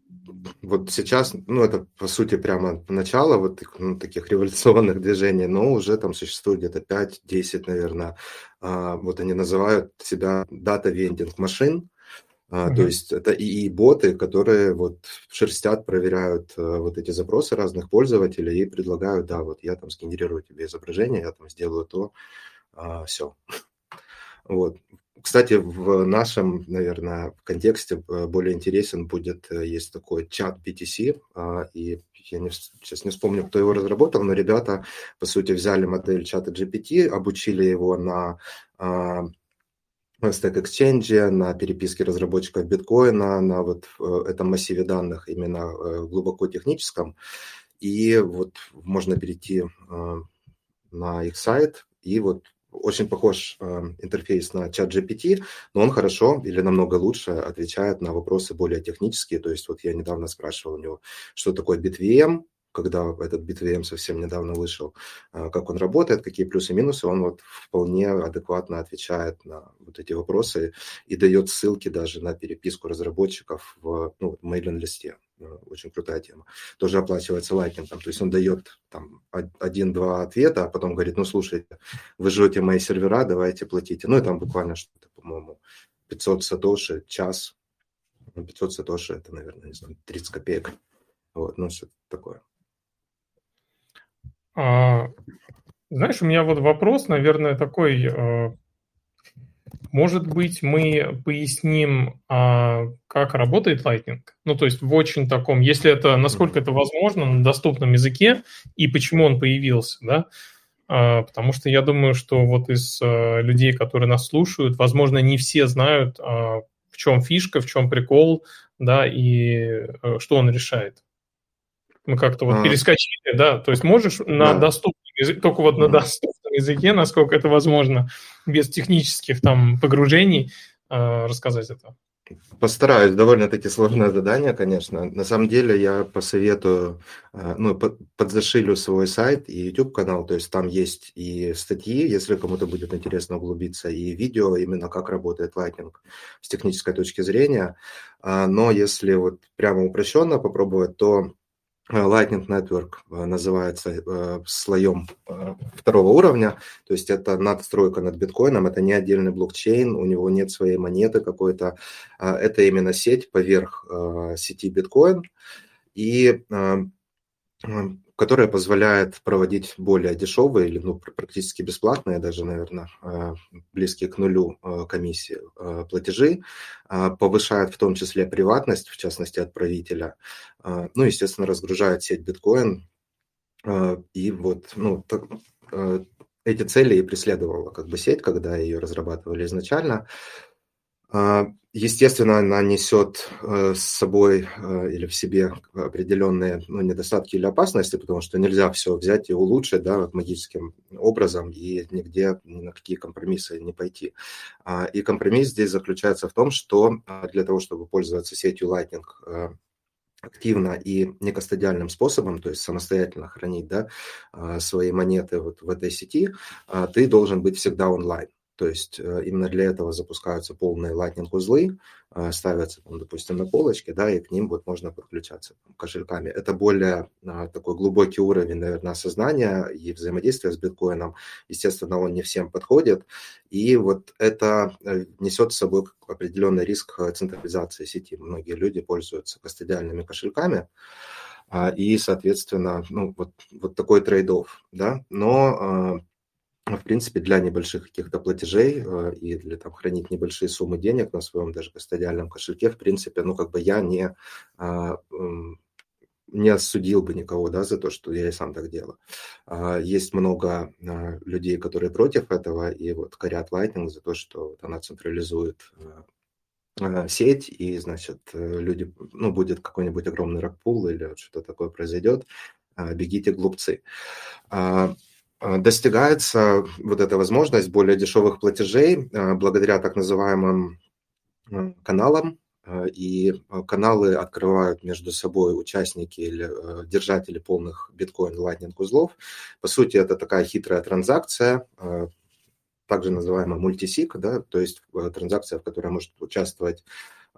Вот сейчас, ну, это, по сути, прямо начало вот ну, таких революционных движений, но уже там существует где-то 5-10, наверное, а, вот они называют себя дата вендинг машин, Uh-huh. То есть это и боты, которые вот шерстят, проверяют uh, вот эти запросы разных пользователей и предлагают, да, вот я там сгенерирую тебе изображение, я там сделаю то, а, все. Вот. Кстати, в нашем, наверное, контексте более интересен будет, есть такой чат BTC, а, и я не, сейчас не вспомню, кто его разработал, но ребята, по сути, взяли модель чата GPT, обучили его на а, Stack Exchange, на переписке разработчиков биткоина, на вот э, этом массиве данных именно э, глубоко техническом. И вот можно перейти э, на их сайт и вот очень похож интерфейс на чат GPT, но он хорошо или намного лучше отвечает на вопросы более технические. То есть вот я недавно спрашивал у него, что такое BitVM, когда этот BitVM совсем недавно вышел, э, как он работает, какие плюсы и минусы, он вот вполне адекватно отвечает на вот эти вопросы и дает ссылки даже на переписку разработчиков в ну, мейлинг-листе. Э, очень крутая тема. Тоже оплачивается лайкингом. То есть он дает там один-два ответа, а потом говорит, ну, слушайте, вы ждете мои сервера, давайте платите. Ну, и там буквально что-то, по-моему, 500 сатоши, час. 500 ну, сатоши, это, наверное, не знаю, 30 копеек. Вот, ну, что-то такое. А, знаешь, у меня вот вопрос, наверное, такой э, может быть, мы поясним, а, как работает Lightning? Ну, то есть в очень таком, если это, насколько это возможно, на доступном языке, и почему он появился, да? А, потому что я думаю, что вот из а, людей, которые нас слушают, возможно, не все знают, в чем фишка, в чем прикол, да, и что он решает. Мы как-то вот перескочили, да, то есть можешь на да. доступном языке, только вот на доступном языке, насколько это возможно, без технических там погружений, э, рассказать это? Постараюсь. Довольно-таки сложное задание, конечно. На самом деле я посоветую, э, ну, подзашилю свой сайт и YouTube-канал, то есть там есть и статьи, если кому-то будет интересно углубиться, и видео, именно как работает Lightning с технической точки зрения. А, но если вот прямо упрощенно попробовать, то Lightning Network э, называется э, слоем второго уровня, то есть это надстройка над биткоином, это не отдельный блокчейн, у него нет своей монеты какой-то, это именно сеть поверх сети биткоин, и которая позволяет проводить более дешевые или ну, практически бесплатные, даже, наверное, э, близкие к нулю э, комиссии э, платежи, повышает в том числе приватность, в частности, отправителя, ну, естественно, разгружает сеть биткоин, и вот, ну, эти цели и преследовала как бы сеть, когда ее разрабатывали изначально. А, естественно, она несет э, с собой э, или в себе определенные ну, недостатки или опасности, потому что нельзя все взять и улучшить да, вот магическим образом и нигде ни на какие компромиссы не пойти. А, и компромисс здесь заключается в том, что а, для того, чтобы пользоваться сетью Lightning э, активно и некостадиальным способом, то есть самостоятельно хранить да, свои монеты вот в этой сети, ты должен быть всегда онлайн. То есть э, именно для этого запускаются полные Lightning-узлы, э, ставятся, там, допустим, на полочке, да, и к ним вот можно подключаться там, кошельками. Это более а, такой глубокий уровень, наверное, осознания и взаимодействия с биткоином. Естественно, он не всем подходит, и вот это э, несет с собой определенный риск централизации сети. Многие люди пользуются кастодиальными кошельками, и, соответственно, ну, вот, вот такой trade-off, да, но в принципе, для небольших каких-то платежей э, и для там хранить небольшие суммы денег на своем даже кастодиальном кошельке, в принципе, ну, как бы я не, а, не осудил бы никого, да, за то, что я и сам так делаю. А, есть много а, людей, которые против этого и вот корят Lightning за то, что она централизует сеть, и, значит, люди, ну, будет какой-нибудь огромный ракпул или что-то такое произойдет, бегите, глупцы. А, достигается вот эта возможность более дешевых платежей а, благодаря так называемым а, каналам, и каналы открывают между собой участники или держатели полных биткоин Lightning узлов. По сути, это такая хитрая транзакция, также называемая мультисик, да, то есть транзакция, в которой может участвовать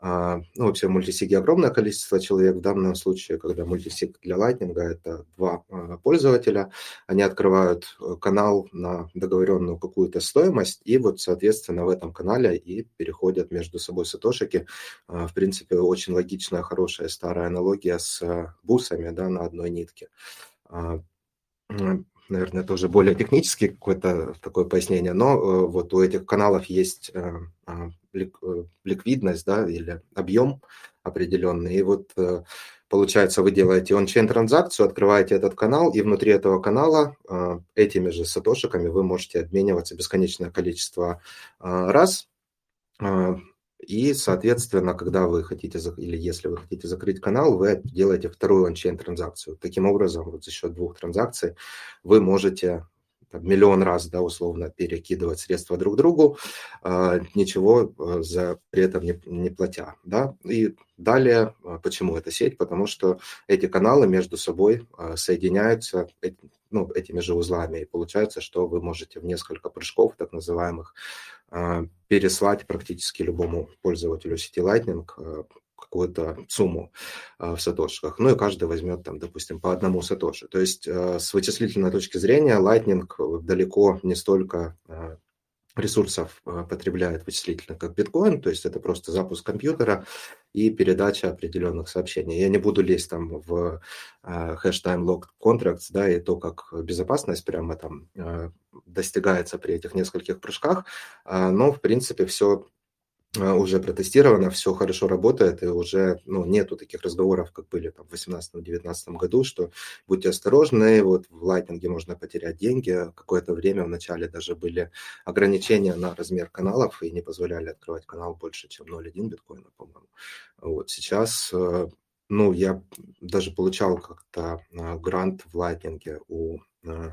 ну, вообще в мультисиге огромное количество человек. В данном случае, когда мультисиг для Lightning, это два а, пользователя, они открывают э, канал на договоренную какую-то стоимость, и вот, соответственно, в этом канале и переходят между собой сатошики. А, в принципе, очень логичная, хорошая старая аналогия с бусами да, на одной нитке. Наверное, это уже более технический какое-то такое пояснение, но э, вот у этих каналов есть э, а, ликвидность, да, или объем определенный, и вот получается, вы делаете он-чейн транзакцию, открываете этот канал, и внутри этого канала этими же сатошиками вы можете обмениваться бесконечное количество раз, и, соответственно, когда вы хотите, или если вы хотите закрыть канал, вы делаете вторую ончейн транзакцию. Таким образом, вот за счет двух транзакций вы можете там, миллион раз, да, условно, перекидывать средства друг другу, э, ничего э, за при этом не, не платя, да. И далее, э, почему эта сеть? Потому что эти каналы между собой соединяются ну, этими же узлами, и получается, что вы можете в несколько прыжков, так называемых, э, переслать практически любому пользователю сети Lightning э, какую-то сумму в сатошиках. Ну и каждый возьмет там, допустим, по одному сатоши. То есть с вычислительной точки зрения Lightning далеко не столько ресурсов потребляет вычислительно, как биткоин, то есть это просто запуск компьютера и передача определенных сообщений. Я не буду лезть там в хэш time lock contracts, да, и то, как безопасность прямо там достигается при этих нескольких прыжках, но, в принципе, все уже протестировано, все хорошо работает, и уже ну, нету таких разговоров, как были там, в 2018-2019 году, что будьте осторожны, вот в лайтинге можно потерять деньги. Какое-то время в начале даже были ограничения на размер каналов и не позволяли открывать канал больше, чем 0,1 биткоина, по-моему. Вот сейчас э, ну, я даже получал как-то а, грант в лайтинге у э,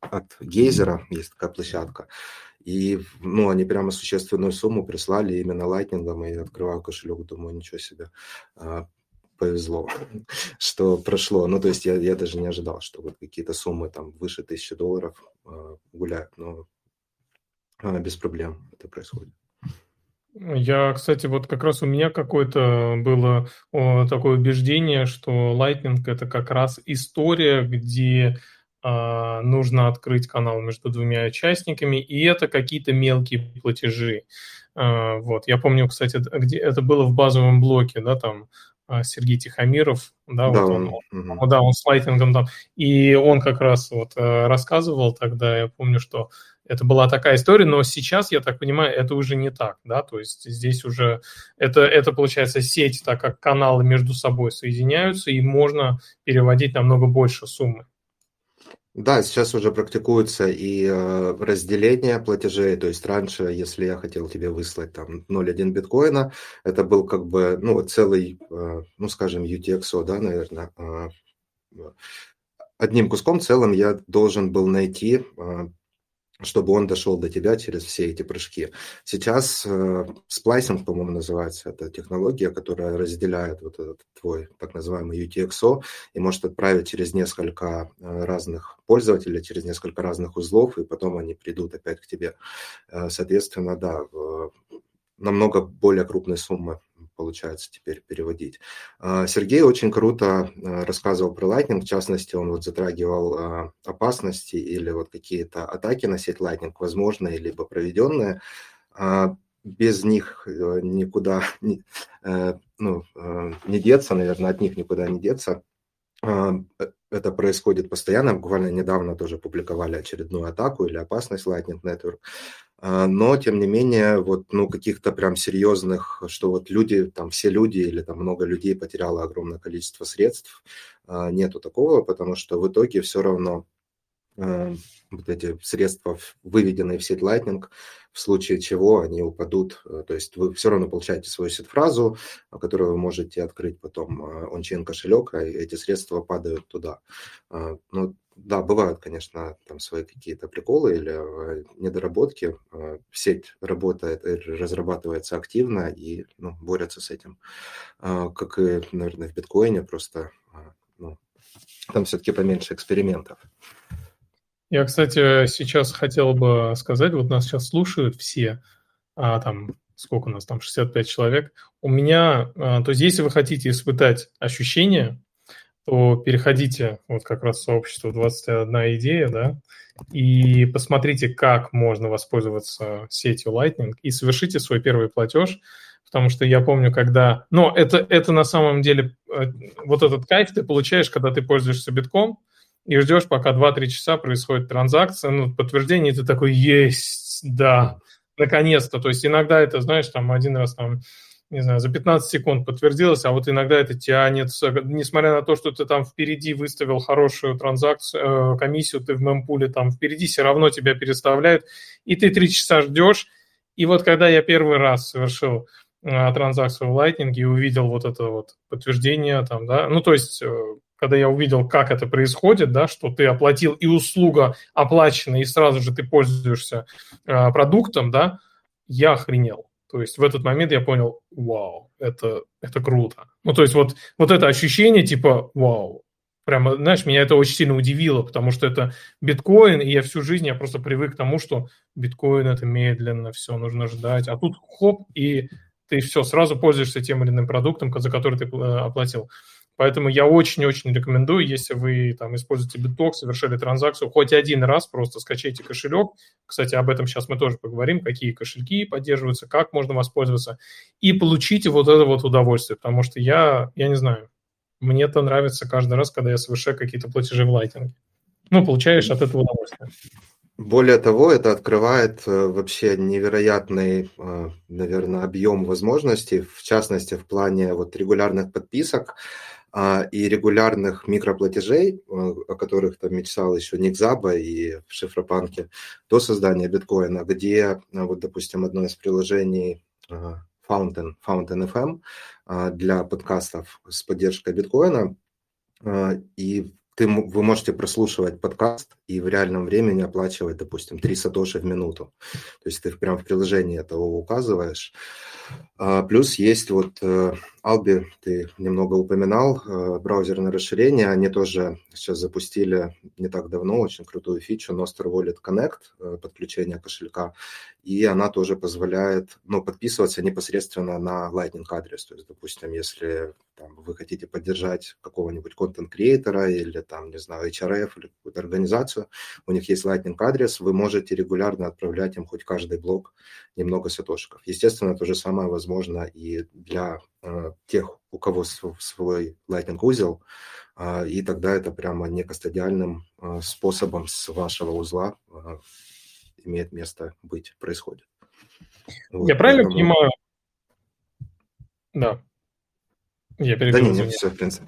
от Гейзера, есть такая площадка, и, ну, они прямо существенную сумму прислали именно лайтнингом, и открываю кошелек, думаю, ничего себе, а, повезло, что прошло. Ну, то есть я, я даже не ожидал, что вот какие-то суммы там выше тысячи долларов а, гуляют, но а, без проблем это происходит. Я, кстати, вот как раз у меня какое-то было о, такое убеждение, что Lightning это как раз история, где нужно открыть канал между двумя участниками, и это какие-то мелкие платежи. А, вот, я помню, кстати, где это было в базовом блоке, да, там а, Сергей Тихомиров, да, да, вот он, он, да, он с лайтингом там, и он как раз вот э, рассказывал тогда, я помню, что это была такая история, но сейчас, я так понимаю, это уже не так, да, то есть здесь уже это, это получается сеть, так как каналы между собой соединяются, и можно переводить намного больше суммы. Да, сейчас уже практикуется и э, разделение платежей. То есть раньше, если я хотел тебе выслать там 0,1 биткоина, это был как бы ну, целый, э, ну скажем, UTXO, да, наверное. Э, одним куском целым я должен был найти чтобы он дошел до тебя через все эти прыжки. Сейчас э, сплайсинг, по-моему, называется эта технология, которая разделяет вот этот твой так называемый UTXO и может отправить через несколько э, разных пользователей, через несколько разных узлов, и потом они придут опять к тебе. Э, соответственно, да, э, намного более крупные суммы получается теперь переводить. А, Сергей очень круто а, рассказывал про Lightning, в частности, он вот затрагивал а, опасности или вот какие-то атаки на сеть Lightning, возможные либо проведенные. Без них э, никуда э, ну, э, не деться, наверное, от них никуда не деться. Это происходит постоянно. Буквально недавно тоже публиковали очередную атаку или опасность Lightning Network. А, но, тем не менее, вот, ну, каких-то прям серьезных, что вот люди, там, все люди или там много людей потеряло огромное количество средств, а, нету такого, потому что в итоге все равно а, вот эти средства, выведенные в сеть Lightning, в случае чего они упадут. Э, то есть вы все равно получаете свою сет-фразу, которую вы можете открыть потом ончейн кошелек, а эти средства падают туда. Ну, да, бывают, конечно, там свои какие-то приколы или недоработки. Сеть работает, разрабатывается активно и ну, борется с этим. А, как и, наверное, в биткоине, просто а, ну, там все-таки поменьше экспериментов. Я, кстати, сейчас хотел бы сказать, вот нас сейчас слушают все, а там сколько у нас там, 65 человек. У меня, а, то есть если вы хотите испытать ощущение, то переходите вот как раз сообщество 21 идея, да, и посмотрите, как можно воспользоваться сетью Lightning и совершите свой первый платеж, потому что я помню, когда... Но это, это на самом деле... Э, вот этот кайф ты получаешь, когда ты пользуешься битком, и ждешь, пока 2-3 часа происходит транзакция, ну, подтверждение, ты такой, есть, да, наконец-то. То есть иногда это, знаешь, там один раз там не знаю, за 15 секунд подтвердилось, а вот иногда это тянется, несмотря на то, что ты там впереди выставил хорошую транзакцию, э, комиссию, ты в мемпуле там впереди, все равно тебя переставляют, и ты 3 часа ждешь, и вот когда я первый раз совершил э, транзакцию в Lightning и увидел вот это вот подтверждение там, да, ну, то есть, э, когда я увидел, как это происходит, да, что ты оплатил и услуга оплачена, и сразу же ты пользуешься продуктом, да, я охренел. То есть в этот момент я понял, вау, это, это круто. Ну, то есть вот, вот это ощущение типа, вау, прямо, знаешь, меня это очень сильно удивило, потому что это биткоин, и я всю жизнь, я просто привык к тому, что биткоин это медленно, все нужно ждать, а тут хоп, и ты все, сразу пользуешься тем или иным продуктом, за который ты э, оплатил. Поэтому я очень-очень рекомендую, если вы там используете биток, совершили транзакцию, хоть один раз просто скачайте кошелек. Кстати, об этом сейчас мы тоже поговорим, какие кошельки поддерживаются, как можно воспользоваться, и получите вот это вот удовольствие, потому что я, я не знаю, мне это нравится каждый раз, когда я совершаю какие-то платежи в лайтинге. Ну, получаешь от этого удовольствие. Более того, это открывает э, вообще невероятный, э, наверное, объем возможностей, в частности, в плане вот регулярных подписок. А, и регулярных микроплатежей, а, о которых там мечтал еще Ник Заба и в Шифропанке, до создания биткоина, где, а, вот, допустим, одно из приложений Fountain, Fountain FM для подкастов с поддержкой биткоина, и ты, вы можете прослушивать подкаст и в реальном времени оплачивать, допустим, 3 сатоши в минуту. То есть ты прямо в приложении этого указываешь. Плюс есть вот э, Albi, ты немного упоминал, э, браузерное расширение. Они тоже сейчас запустили не так давно очень крутую фичу Nostr Wallet Connect, э, подключение кошелька. И она тоже позволяет ну, подписываться непосредственно на Lightning адрес. То есть, допустим, если там, вы хотите поддержать какого-нибудь контент-креатора или там, не знаю, HRF или какую-то организацию, у них есть Lightning адрес, вы можете регулярно отправлять им хоть каждый блок немного сатошиков. Естественно, то же самое возможно и для э, тех, у кого свой Lightning узел, э, и тогда это прямо некостадиальным э, способом с вашего узла э, имеет место быть, происходит. Вот, Я правильно поэтому... понимаю? Да. Я перебил. Да не, не, все, в принципе.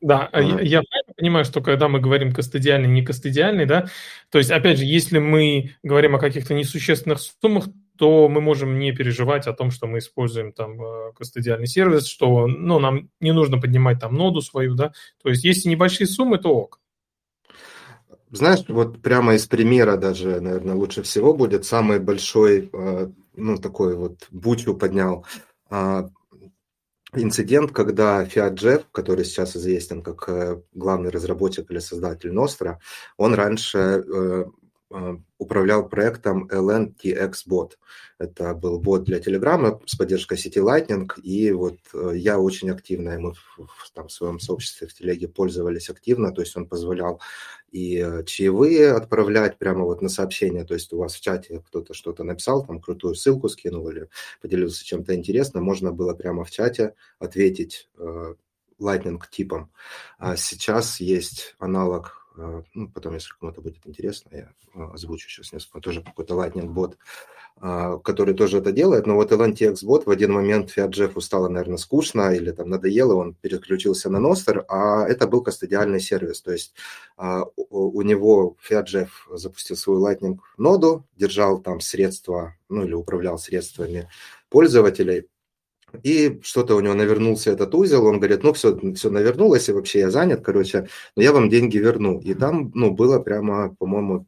Да, а. я, я правильно понимаю, что когда мы говорим кастодиальный, не кастодиальный, да, то есть, опять же, если мы говорим о каких-то несущественных суммах, то мы можем не переживать о том, что мы используем там э, кастодиальный сервис, что, ну, нам не нужно поднимать там ноду свою, да, то есть, если небольшие суммы, то ок. Знаешь, вот прямо из примера даже, наверное, лучше всего будет самый большой, э, ну, такой вот бучу поднял а, инцидент, когда Fiat Jeff, который сейчас известен как э, главный разработчик или создатель Nostra, он раньше э, э, управлял проектом LNTX Bot. Это был бот для Telegram с поддержкой сети Lightning, и вот я очень активно, мы в, там, в своем сообществе в телеге пользовались активно, то есть он позволял и э, чаевые отправлять прямо вот на сообщение, то есть у вас в чате кто-то что-то написал, там крутую ссылку скинул или поделился чем-то интересным, можно было прямо в чате ответить э, Lightning типом. А сейчас есть аналог э, ну, потом, если кому-то будет интересно, я озвучу сейчас несколько, тоже какой-то Lightning бот, а, который тоже это делает, но вот LNTX бот в один момент Fiat Джеффу стало, наверное, скучно или там надоело, он переключился на Nostr, а это был кастодиальный сервис, то есть а, у него Fiat Jeff запустил свою Lightning ноду, держал там средства, ну или управлял средствами пользователей, и что-то у него навернулся этот узел, он говорит, ну, все, все навернулось, и вообще я занят, короче, но я вам деньги верну. И там, ну, было прямо, по-моему,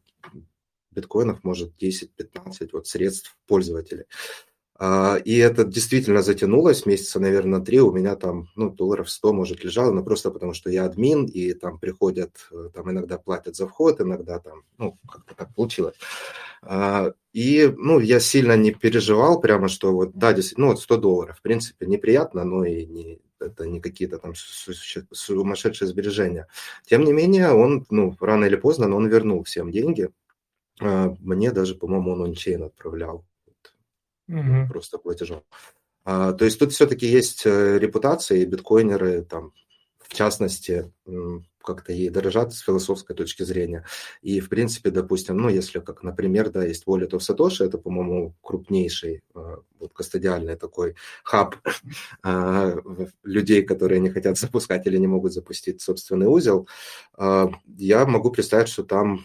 биткоинов, может 10-15 вот средств пользователей. А, и это действительно затянулось, месяца, наверное, три, у меня там, ну, долларов 100, может, лежало, но просто потому, что я админ, и там приходят, э, там иногда платят за вход, иногда там, ну, как-то так получилось. А, и, ну, я сильно не переживал прямо, что вот, да, действительно, ну, вот 100 долларов, в принципе, неприятно, но и не, это не какие-то там сумасшедшие сбережения. Тем не менее, он, ну, рано или поздно, но он вернул всем деньги, а, мне даже, по-моему, он ончейн отправлял. Угу. Просто платежом. А, то есть тут все-таки есть э, репутация, и биткоинеры там в частности, как-то ей дорожат с философской точки зрения. И, в принципе, допустим, ну, если, как, например, да, есть Wallet of Satoshi, это, по-моему, крупнейший э, вот, кастодиальный такой хаб э, людей, которые не хотят запускать или не могут запустить собственный узел, я могу представить, что там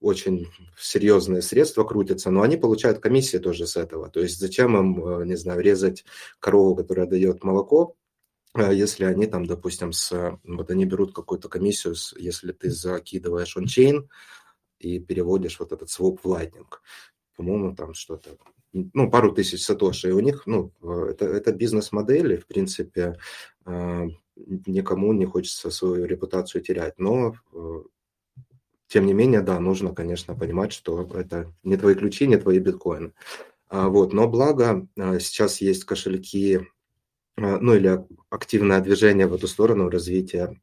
очень серьезные средства крутятся, но они получают комиссии тоже с этого. То есть зачем им, не знаю, резать корову, которая дает молоко, а если они там, допустим, с, вот они берут какую-то комиссию, если ты закидываешь ончейн и переводишь вот этот своп в Lightning, по-моему, там что-то, ну, пару тысяч сатоши, и у них, ну, это, это бизнес-модели, в принципе, никому не хочется свою репутацию терять, но э, тем не менее, да, нужно, конечно, понимать, что это не твои ключи, не твои биткоины. А, вот, но благо сейчас есть кошельки Э, ну или активное движение в эту сторону развития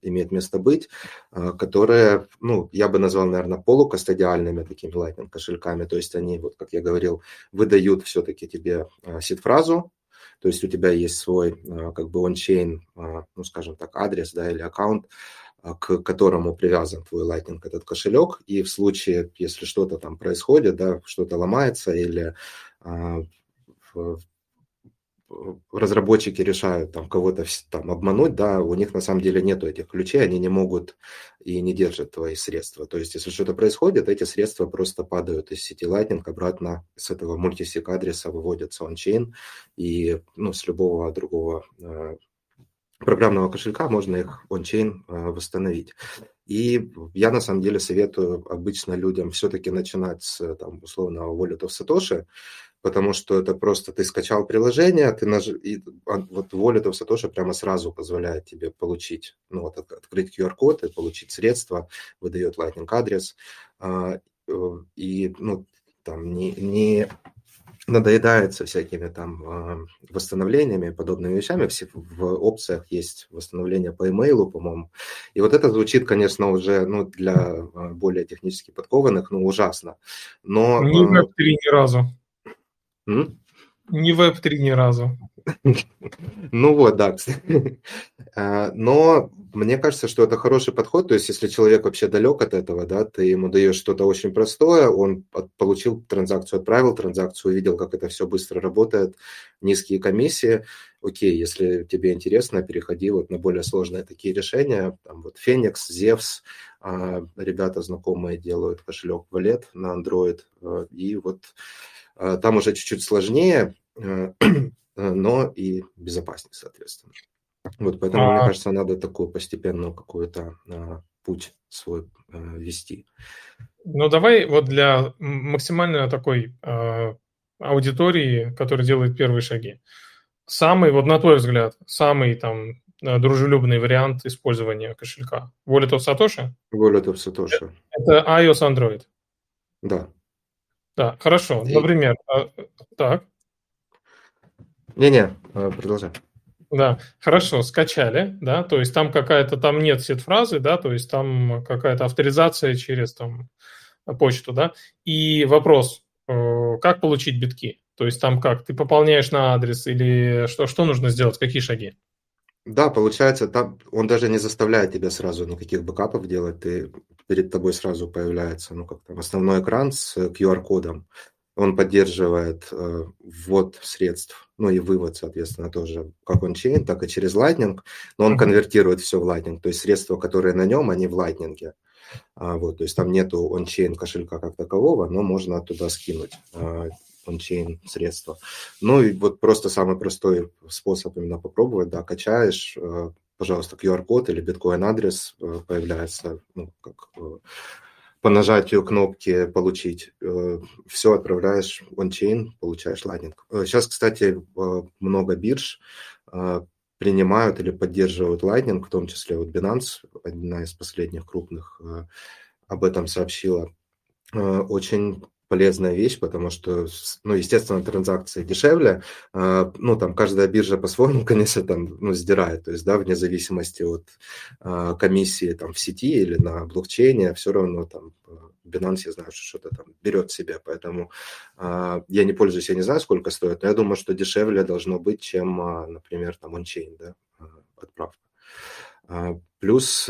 имеет место быть, которые, ну, я бы назвал, наверное, полукастодиальными такими Lightning кошельками, то есть они, вот как я говорил, выдают все-таки тебе сид-фразу, то есть у тебя есть свой, как бы, ончейн, ну, скажем так, адрес, да, или аккаунт, к которому привязан твой Lightning, этот кошелек, и в случае, если что-то там происходит, да, что-то ломается или разработчики решают там кого-то там обмануть, да, у них на самом деле нету этих ключей, они не могут и не держат твои средства. То есть, если что-то происходит, эти средства просто падают из сети Lightning обратно с этого мультисик адреса выводятся ончейн, и ну, с любого другого э, программного кошелька можно их ончейн э, восстановить. И я на самом деле советую обычно людям все-таки начинать с там, условного wallet of Satoshi, потому что это просто ты скачал приложение, ты наж... и вот Wallet of Satoshi прямо сразу позволяет тебе получить, ну вот открыть QR-код и получить средства, выдает Lightning адрес, а, э, и ну там не, не надоедается всякими там а, восстановлениями и подобными вещами. В опциях есть восстановление по имейлу, по-моему. И вот это звучит, конечно, уже ну, для а, более технически подкованных, ну, ужасно. Но... Не в Web3 ни разу. М? Не Web3 ни разу. Ну вот, да. А, но мне кажется, что это хороший подход. То есть, если человек вообще далек от этого, да, ты ему даешь что-то очень простое, он получил транзакцию, отправил транзакцию, увидел, как это все быстро работает, низкие комиссии. Окей, если тебе интересно, переходи вот на более сложные такие решения. Там вот Phoenix, Zevs, а, ребята знакомые делают кошелек Wallet на Android. А, и вот там уже чуть-чуть сложнее, но и безопаснее, соответственно. Вот поэтому, а... мне кажется, надо такую постепенную какую-то а, путь свой а, вести. Ну, давай вот для максимально такой а, аудитории, которая делает первые шаги. Самый, вот на твой взгляд, самый там дружелюбный вариант использования кошелька? Wallet of Satoshi? Wallet of Satoshi. Это iOS Android? Да. Да, хорошо. И... Например, так. Не-не, а, продолжай. Да, хорошо, скачали, да, то есть там какая-то, там нет сет-фразы, да, то есть там какая-то авторизация через там почту, да, и вопрос, э, как получить битки? То есть там как, ты пополняешь на адрес или что, что нужно сделать, какие шаги? Да, получается, там он даже не заставляет тебя сразу никаких бэкапов делать, ты перед тобой сразу появляется, ну, как там, основной экран с QR-кодом. Он поддерживает э, ввод средств, ну и вывод, соответственно, тоже как он чейн, так и через Lightning, но он конвертирует все в Lightning, то есть средства, которые на нем, они в Lightning. А, вот, то есть там нету ончейн кошелька как такового, но можно туда скинуть а, ончейн средства. Ну и вот просто самый простой способ именно попробовать, да, качаешь, э, пожалуйста, QR-код или биткоин-адрес э, появляется, ну, как э, по нажатию кнопки «Получить». Э, Все отправляешь ончейн, получаешь лайнинг. Сейчас, кстати, много бирж принимают или поддерживают Lightning, в том числе вот Binance, одна из последних крупных, об этом сообщила. Очень полезная вещь, потому что, ну, естественно, транзакции дешевле, а, ну, там каждая биржа по-своему, конечно, там, ну, сдирает, то есть, да, вне зависимости от а, комиссии там в сети или на блокчейне, все равно там Binance, я знаю, что что-то там берет себе, поэтому а, я не пользуюсь, я не знаю, сколько стоит, но я думаю, что дешевле должно быть, чем, например, там, ончейн, да, отправка. Плюс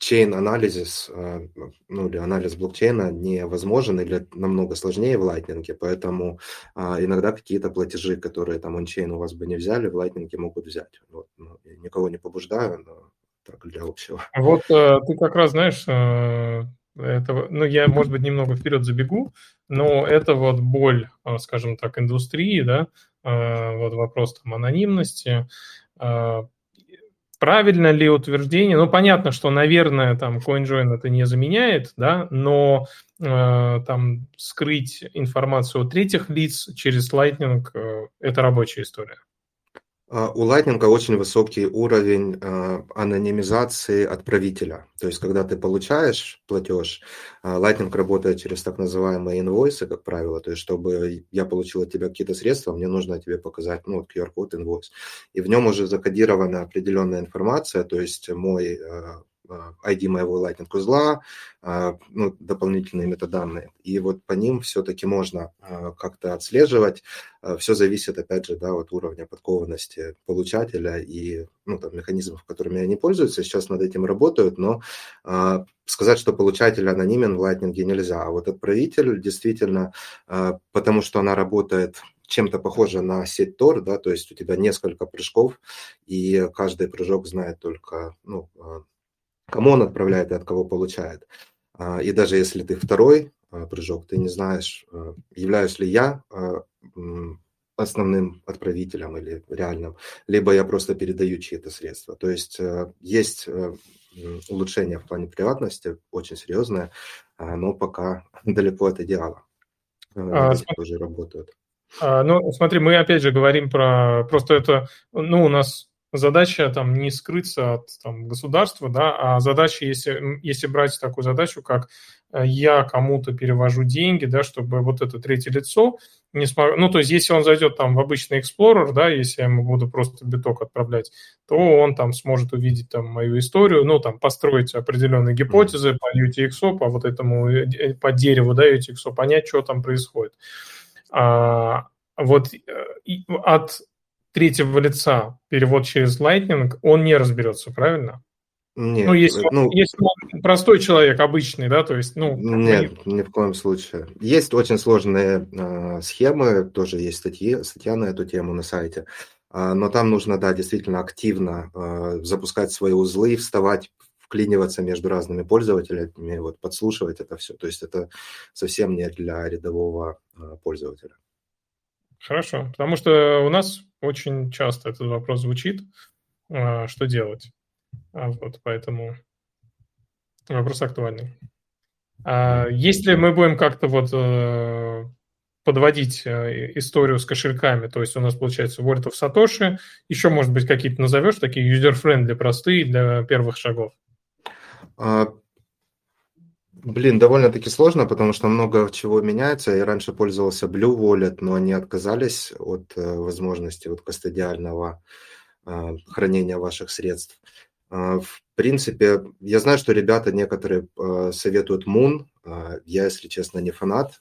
чейн анализис, ну или анализ блокчейна невозможен или намного сложнее в Lightning, поэтому иногда какие-то платежи, которые там ончейн у вас бы не взяли, в Lightning могут взять. Вот, ну, никого не побуждаю, но так для общего. Вот э, ты как раз знаешь, э, это, ну, я, может быть, немного вперед забегу, но это вот боль, э, скажем так, индустрии, да, вот вопрос там анонимности, правильно ли утверждение? Ну, понятно, что, наверное, там CoinJoin это не заменяет, да, но э, там скрыть информацию от третьих лиц через Lightning э, это рабочая история. А, у Lightning очень высокий уровень а, анонимизации отправителя. То есть, когда ты получаешь платеж, а, Lightning работает через так называемые инвойсы, как правило. То есть, чтобы я получил от тебя какие-то средства, мне нужно тебе показать ну, QR-код инвойс. И в нем уже закодирована определенная информация, то есть мой ID моего Lightning узла, ну, дополнительные метаданные. И вот по ним все-таки можно как-то отслеживать. Все зависит, опять же, да, от уровня подкованности получателя и ну, там, механизмов, которыми они пользуются. Сейчас над этим работают, но сказать, что получатель анонимен в Lightning нельзя. А вот отправитель действительно, потому что она работает чем-то похоже на сеть Тор, да, то есть у тебя несколько прыжков, и каждый прыжок знает только ну, кому он отправляет и от кого получает. А, и даже если ты второй а, прыжок, ты не знаешь, а, являюсь ли я основным отправителем или реальным, либо я просто передаю чьи-то средства. То есть есть улучшение в плане приватности, очень серьезное, но пока далеко от идеала. А, тоже работают. Ну, смотри, мы опять же говорим про... Просто это, ну, у нас задача там не скрыться от там, государства, да, а задача, если, если брать такую задачу, как э, я кому-то перевожу деньги, да, чтобы вот это третье лицо не смог... Ну, то есть, если он зайдет там в обычный Explorer, да, если я ему буду просто биток отправлять, то он там сможет увидеть там мою историю, ну, там, построить определенные гипотезы по UTXO, по вот этому, э, по дереву, да, UTXO, понять, что там происходит. А, вот э, от третьего лица перевод через Lightning, он не разберется, правильно? Нет, ну, если, ну, если он простой человек, обычный, да, то есть, ну... Нет, ни в коем случае. Есть очень сложные э, схемы, тоже есть статьи, статья на эту тему на сайте, э, но там нужно, да, действительно активно э, запускать свои узлы, вставать, вклиниваться между разными пользователями, вот, подслушивать это все. То есть это совсем не для рядового э, пользователя. Хорошо, потому что у нас очень часто этот вопрос звучит, а, что делать. А вот, поэтому вопрос актуальный. А если мы будем как-то вот э, подводить э, историю с кошельками, то есть у нас получается Wallet of Satoshi, еще, может быть, какие-то назовешь, такие user-friendly, простые для первых шагов? Блин, довольно-таки сложно, потому что много чего меняется. Я раньше пользовался Blue Wallet, но они отказались от э, возможности вот кастодиального э, хранения ваших средств. Э, в принципе, я знаю, что ребята некоторые советуют Moon. Я, если честно, не фанат,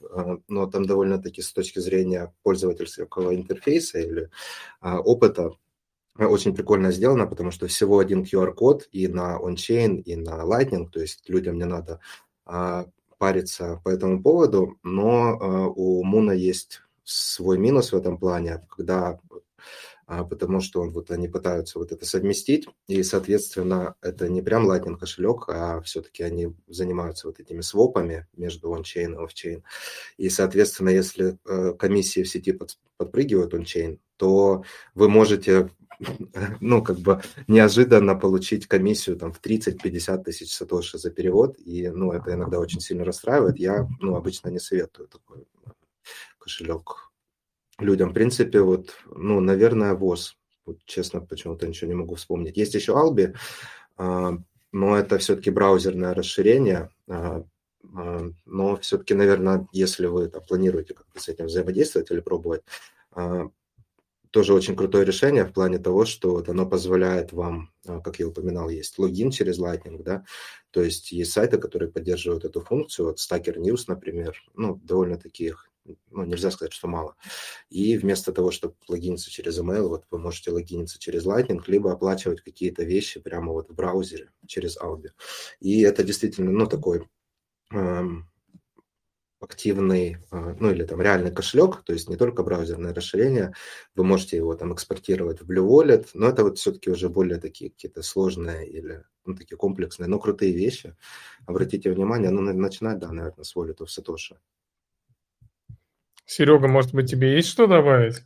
но там довольно-таки с точки зрения пользовательского интерфейса или опыта очень прикольно сделано, потому что всего один QR-код и на on-chain, и на Lightning, то есть людям не надо париться по этому поводу, но а, у Муна есть свой минус в этом плане, когда а, потому что вот они пытаются вот это совместить, и, соответственно, это не прям Lightning кошелек, а все-таки они занимаются вот этими свопами между ончейн и офчейн. И, соответственно, если э, комиссии в сети подпрыгивают ончейн, то вы можете ну, как бы неожиданно получить комиссию там в 30-50 тысяч сатоши за перевод, и, ну, это иногда очень сильно расстраивает. Я, ну, обычно не советую такой кошелек людям. В принципе, вот, ну, наверное, ВОЗ. Вот, честно, почему-то ничего не могу вспомнить. Есть еще Albi, а, но это все-таки браузерное расширение, а, а, но все-таки, наверное, если вы там, планируете как-то с этим взаимодействовать или пробовать, тоже очень крутое решение в плане того, что вот оно позволяет вам, а, как я упоминал, есть логин через Lightning, да, то есть есть сайты, которые поддерживают эту функцию, вот Stacker News, например, ну, довольно таких ну, нельзя сказать, что мало. И вместо того, чтобы логиниться через email, вот вы можете логиниться через Lightning, либо оплачивать какие-то вещи прямо вот в браузере через Albi. И это действительно, ну, такой эм, активный, а, ну или там реальный кошелек, то есть не только браузерное расширение, вы можете его там экспортировать в Blue Wallet, но это вот все-таки уже более такие какие-то сложные или ну, такие комплексные, но крутые вещи. Обратите внимание, ну, начинать, да, наверное, с Wallet of Satoshi. Серега, может быть, тебе есть что добавить?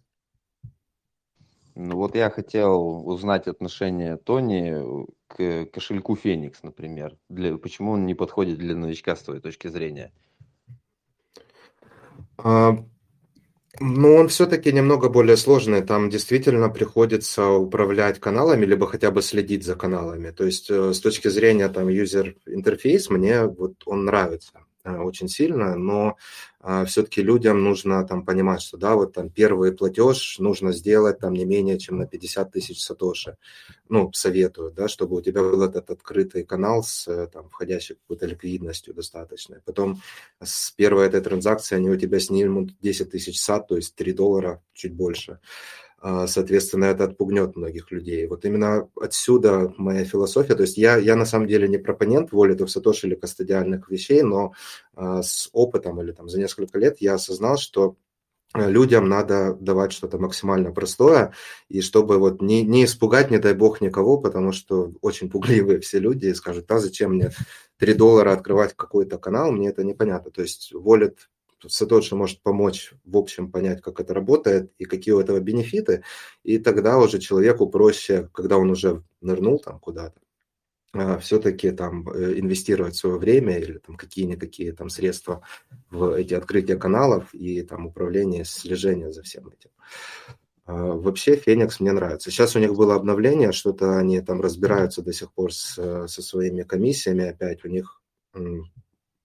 Ну вот я хотел узнать отношение Тони к кошельку Феникс, например. Для, почему он не подходит для новичка с твоей точки зрения? А, ну, он все-таки немного более сложный. Там действительно приходится управлять каналами, либо хотя бы следить за каналами. То есть э, с точки зрения там юзер-интерфейс мне вот он нравится. Э, очень сильно, но а, все-таки людям нужно там понимать, что да, вот там первый платеж нужно сделать там не менее чем на 50 тысяч сатоши. Ну, советую, да, чтобы у тебя был этот открытый канал с э, там входящей какой-то ликвидностью достаточной. Потом с первой этой транзакции они у тебя снимут 10 тысяч сат, то есть 3 доллара, чуть больше. А, соответственно, это отпугнет многих людей. Вот именно отсюда моя философия. То есть я, я на самом деле не пропонент волитов сатоши или кастодиальных вещей, но а, с опытом или там за несколько лет я осознал, что а, людям надо давать что-то максимально простое, и чтобы вот не, не испугать, не дай бог, никого, потому что очень пугливые все люди и скажут, а зачем мне 3 доллара открывать какой-то канал, мне это непонятно. То есть волит Сатоши может помочь в общем понять, как это работает и какие у этого бенефиты, и тогда уже человеку проще, когда он уже нырнул там куда-то, а, все-таки там э, инвестировать свое время или там какие-никакие там средства в эти открытия каналов и там управление, слежение за всем этим. А, вообще Феникс мне нравится. Сейчас у них было обновление, что-то они там разбираются до сих пор с, со своими комиссиями опять. У них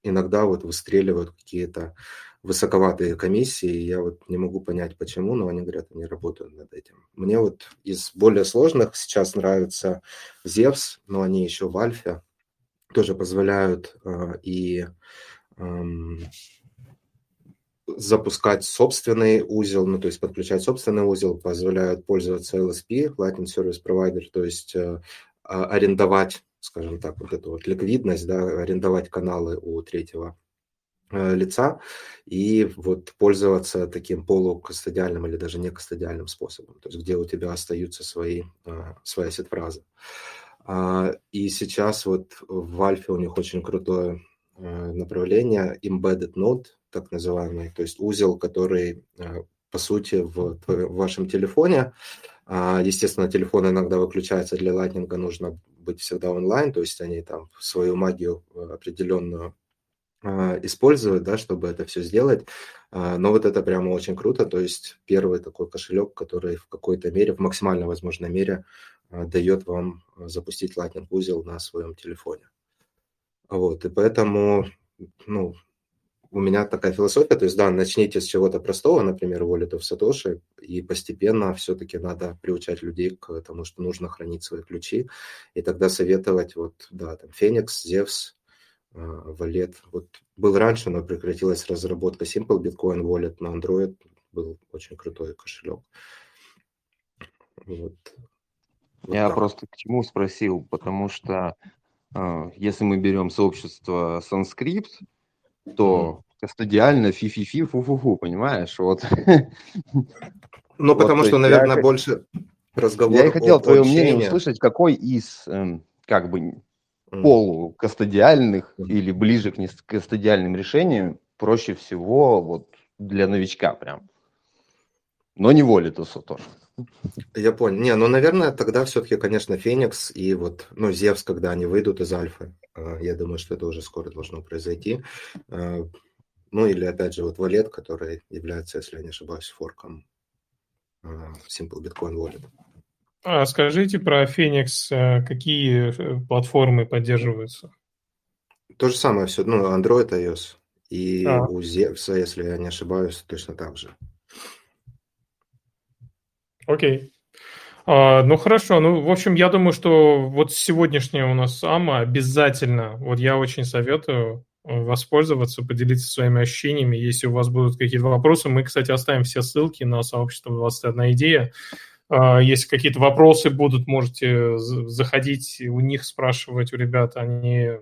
иногда вот выстреливают какие-то высоковатые комиссии, я вот не могу понять почему, но они говорят, они работают над этим. Мне вот из более сложных сейчас нравится Zevs, но они еще в альфе, тоже позволяют э, и э, запускать собственный узел, ну, то есть подключать собственный узел, позволяют пользоваться LSP, Latin Service Provider, то есть э, арендовать, скажем так, вот эту вот ликвидность, да, арендовать каналы у третьего лица и вот пользоваться таким полукастодиальным или даже не кастодиальным способом, то есть где у тебя остаются свои, э, свои сет-фразы. А, и сейчас вот в Альфе у них очень крутое э, направление Embedded Node, так называемый, то есть узел, который по сути в, в вашем телефоне. А, естественно, телефон иногда выключается для Lightning, нужно быть всегда онлайн, то есть они там свою магию определенную а, используют, да, чтобы это все сделать. А, но вот это прямо очень круто. То есть первый такой кошелек, который в какой-то мере, в максимально возможной мере а, дает вам запустить Lightning узел на своем телефоне. Вот, и поэтому, ну, у меня такая философия, то есть, да, начните с чего-то простого, например, Wallet of Satoshi, и постепенно все-таки надо приучать людей к тому, что нужно хранить свои ключи, и тогда советовать, вот, да, там, Phoenix, Zevs, Wallet. Вот был раньше, но прекратилась разработка Simple Bitcoin Wallet на Android. Был очень крутой кошелек. Вот. Вот Я так. просто к чему спросил, потому что э, если мы берем сообщество Sunscrypt, то кастодиально фи-фи-фи, фу-фу-фу, понимаешь? Вот. Ну, вот, потому что, наверное, я... больше разговор. Я и хотел твое мнение услышать, какой из, э, как бы, полукастодиальных или ближе к кастодиальным решениям проще всего вот для новичка прям. Но не Волитуса тоже. Я понял. Не, ну, наверное, тогда все-таки, конечно, Феникс и вот, ну, Зевс, когда они выйдут из Альфы. А, я думаю, что это уже скоро должно произойти. А, ну, или, опять же, вот Валет, который является, если я не ошибаюсь, форком а, Simple Bitcoin Wallet. А скажите про Phoenix, э, какие э, платформы поддерживаются? То же самое все, ну, Android, iOS. И а. у Zevs, если я не ошибаюсь, точно так же. Окей. А, ну хорошо, ну в общем, я думаю, что вот сегодняшняя у нас АМА обязательно, вот я очень советую воспользоваться, поделиться своими ощущениями. Если у вас будут какие-то вопросы, мы, кстати, оставим все ссылки на сообщество 21 идея. А, если какие-то вопросы будут, можете заходить у них спрашивать, у ребят, они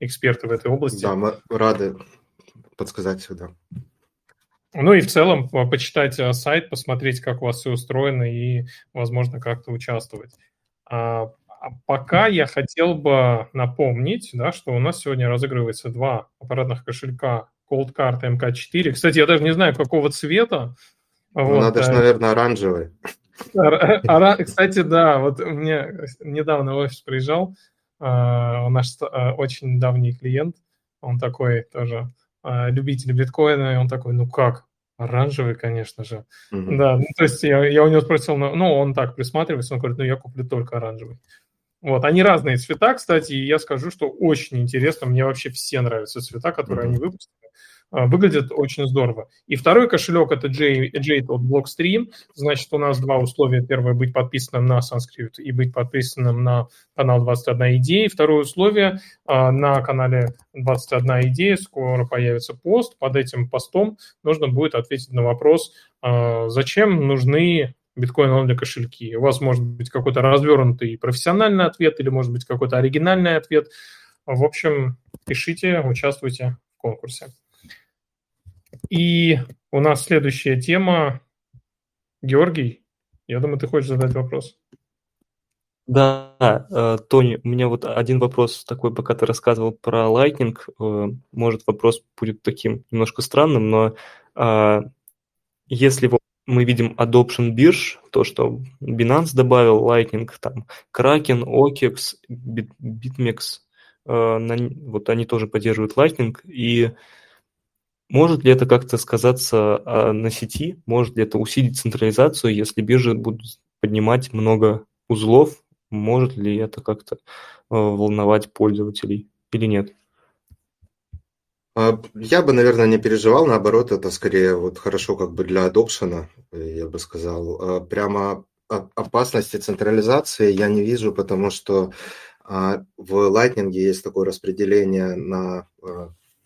эксперты в этой области. Да, мы рады подсказать сюда. Ну и в целом почитать а, сайт, посмотреть, как у вас все устроено и, возможно, как-то участвовать. А, а пока я хотел бы напомнить, да, что у нас сегодня разыгрывается два аппаратных кошелька Cold Card MK4. Кстати, я даже не знаю, какого цвета. Ну, вот. Надо же, э, наверное, оранжевый. Кстати, да, вот мне недавно в офис приезжал а, наш а, очень давний клиент, он такой тоже а, любитель биткоина, и он такой, ну как, оранжевый, конечно же. Mm-hmm. Да, ну, то есть я, я у него спросил, ну, ну, он так присматривается, он говорит, ну, я куплю только оранжевый. Вот, они разные цвета, кстати, и я скажу, что очень интересно, мне вообще все нравятся цвета, которые mm-hmm. они выпустили. А, выглядит очень здорово. И второй кошелек это Jade от Blockstream. Значит, у нас два условия. Первое – быть подписанным на Sanskrit и быть подписанным на канал 21 идея. Второе условие – на канале 21 идея скоро появится пост. Под этим постом нужно будет ответить на вопрос, а, зачем нужны биткоин для кошельки. У вас может быть какой-то развернутый профессиональный ответ или может быть какой-то оригинальный ответ. В общем, пишите, участвуйте в конкурсе. И у нас следующая тема. Георгий, я думаю, ты хочешь задать вопрос. Да, э, Тони, у меня вот один вопрос такой, пока ты рассказывал про Lightning. Э, может, вопрос будет таким немножко странным, но э, если мы видим adoption бирж, то, что Binance добавил Lightning, там Kraken, OKEX, BitMEX, вот они тоже поддерживают Lightning, и может ли это как-то сказаться а, на сети? Может ли это усилить централизацию, если биржи будут поднимать много узлов? Может ли это как-то а, волновать пользователей или нет? А, я бы, наверное, не переживал, наоборот, это скорее вот хорошо как бы для адопшена, я бы сказал. Прямо опасности централизации я не вижу, потому что в Lightning есть такое распределение на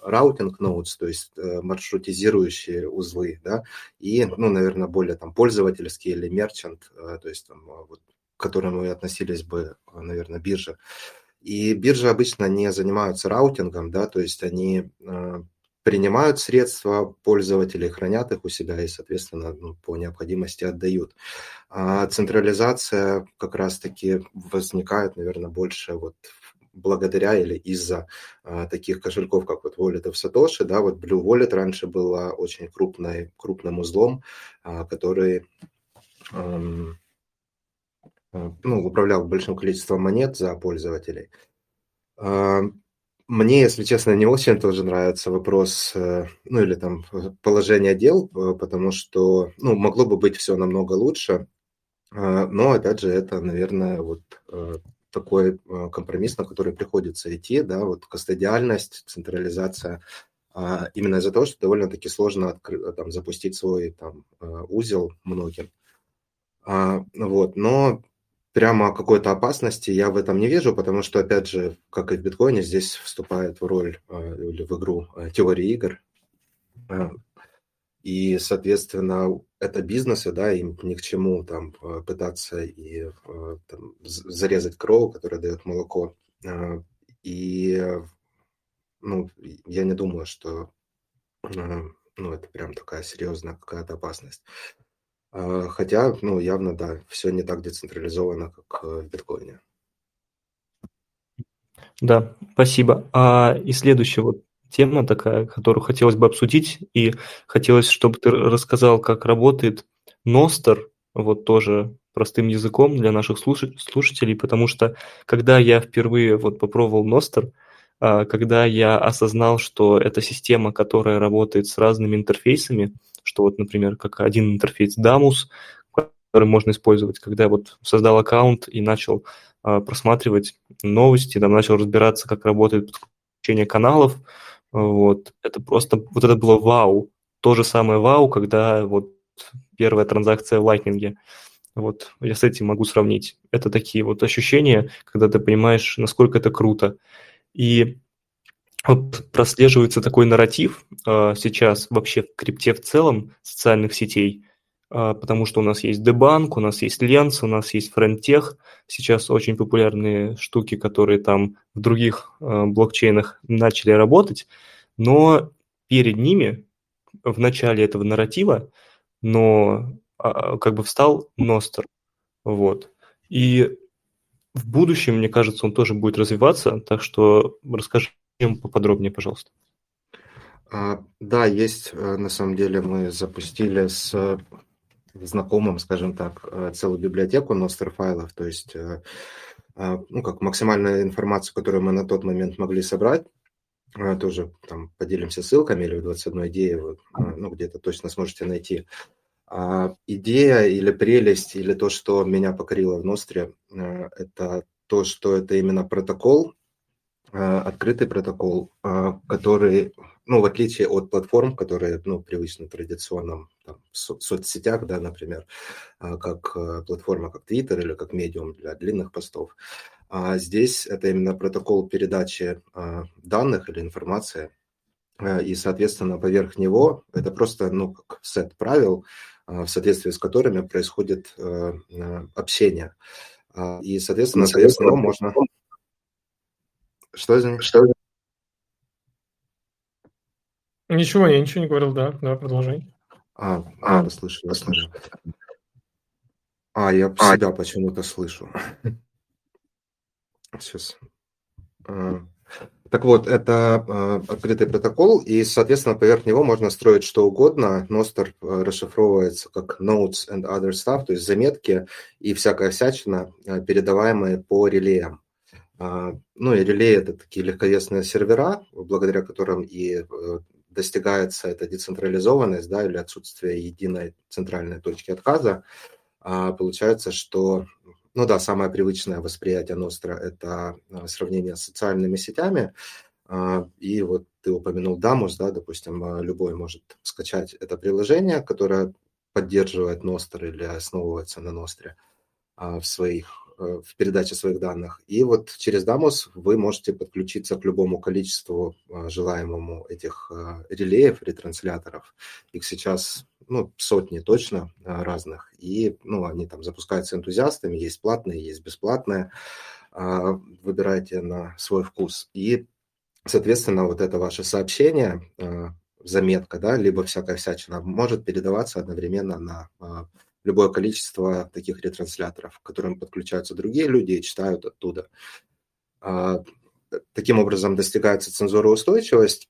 routing nodes, то есть э, маршрутизирующие узлы, да, и, ну, наверное, более там пользовательские или merchant, э, то есть там, э, вот, к которым мы относились бы, наверное, биржа. И биржи обычно не занимаются раутингом, да, то есть они принимают средства пользователей, хранят их у себя и, соответственно, ну, по необходимости отдают. А централизация как раз-таки возникает, наверное, больше вот благодаря или из-за а, таких кошельков, как вот Wallet of Satoshi, да, вот Blue Wallet раньше была очень крупной, крупным узлом, а, который ну, управлял большим количеством монет за пользователей. А, мне, если честно, не очень тоже нравится вопрос, э, ну или там положение дел, э, потому что, ну, могло бы быть все намного лучше, но, опять же, это, наверное, вот э, такой э, компромисс, на который приходится идти, да, вот кастодиальность, централизация, а, именно из-за того, что довольно-таки сложно откры- там, запустить свой там, э, узел многим. А, вот, но прямо какой-то опасности я в этом не вижу, потому что, опять же, как и в биткоине, здесь вступает в роль э, или в игру теории игр. И, соответственно, это бизнесы, да, им ни к чему там э, пытаться и э, там, зарезать корову, которая дает молоко. А, и, ну, я не думаю, что, э, ну, это прям такая серьезная какая-то опасность. Хотя, ну, явно, да, все не так децентрализовано, как в биткоине. Да, спасибо. А, и следующий вот тема такая, которую хотелось бы обсудить, и хотелось, чтобы ты рассказал, как работает Ностер, вот тоже простым языком для наших слушателей, потому что когда я впервые вот попробовал Ностер, а, когда я осознал, что это система, которая работает с разными интерфейсами, что вот, например, как один интерфейс Damus, который можно использовать, когда я вот создал аккаунт и начал а, просматривать новости, там начал разбираться, как работает подключение каналов, вот, это просто, вот это было вау. То же самое вау, когда вот первая транзакция в Lightning. Вот, я с этим могу сравнить. Это такие вот ощущения, когда ты понимаешь, насколько это круто. И прослеживается такой нарратив э, сейчас вообще в крипте в целом социальных сетей, потому что у нас есть Дебанк, у нас есть Ленс, у нас есть Френдтех, сейчас очень популярные штуки, которые там в других э, блокчейнах начали работать, но перед ними в начале этого нарратива, но а, как бы встал Ностер, вот. И в будущем, мне кажется, он тоже будет развиваться, так что расскажи поподробнее, пожалуйста. А, да, есть, э, на самом деле, мы запустили с знакомым, скажем так, э, целую библиотеку ностер файлов, то есть, э, а, ну, как максимальная информация, которую мы на тот момент могли собрать, тоже там поделимся ссылками или в 21 идее, вы, ну, где-то точно сможете найти. А идея или прелесть, или то, что меня покорило в Ностре, это то, что это именно протокол, открытый протокол, а, который, ну, в отличие от платформ, которые, ну, привычны традиционным там, в соцсетях, да, например, а, как платформа, как Twitter или как медиум для длинных постов, а здесь это именно протокол передачи данных или информации, и, соответственно, поверх него это просто, ну, как сет правил, в соответствии с которыми происходит общение. И, соответственно, соответственно можно что извини? Что? Ничего, я ничего не говорил, да. Давай продолжай. А, а, а слышу, я слышу. А, я а. себя почему-то слышу. Сейчас. А, так вот, это э, открытый протокол, и, соответственно, поверх него можно строить что угодно. Ностер э, расшифровывается как notes and other stuff, то есть заметки и всякая всячина, э, передаваемые по релеям. А, ну и релей – это такие легковесные сервера, благодаря которым и э, достигается эта децентрализованность, да, или отсутствие единой центральной точки отказа. А, получается, что, ну да, самое привычное восприятие Ностра – это а, сравнение с социальными сетями, и вот ты упомянул Дамус, да, допустим, любой может скачать это приложение, которое поддерживает Ностр или основывается на Ностре в своих Э, в передаче своих данных. И вот через Damos вы можете подключиться к любому количеству э, желаемому этих э, релеев, ретрансляторов. Их сейчас ну, сотни точно разных. И ну, они там запускаются энтузиастами, есть платные, есть бесплатные. Выбирайте на свой вкус. И, соответственно, вот это ваше сообщение, заметка, да, либо всякая всячина, может передаваться одновременно на любое количество таких ретрансляторов, к которым подключаются другие люди и читают оттуда. А, таким образом достигается цензуроустойчивость,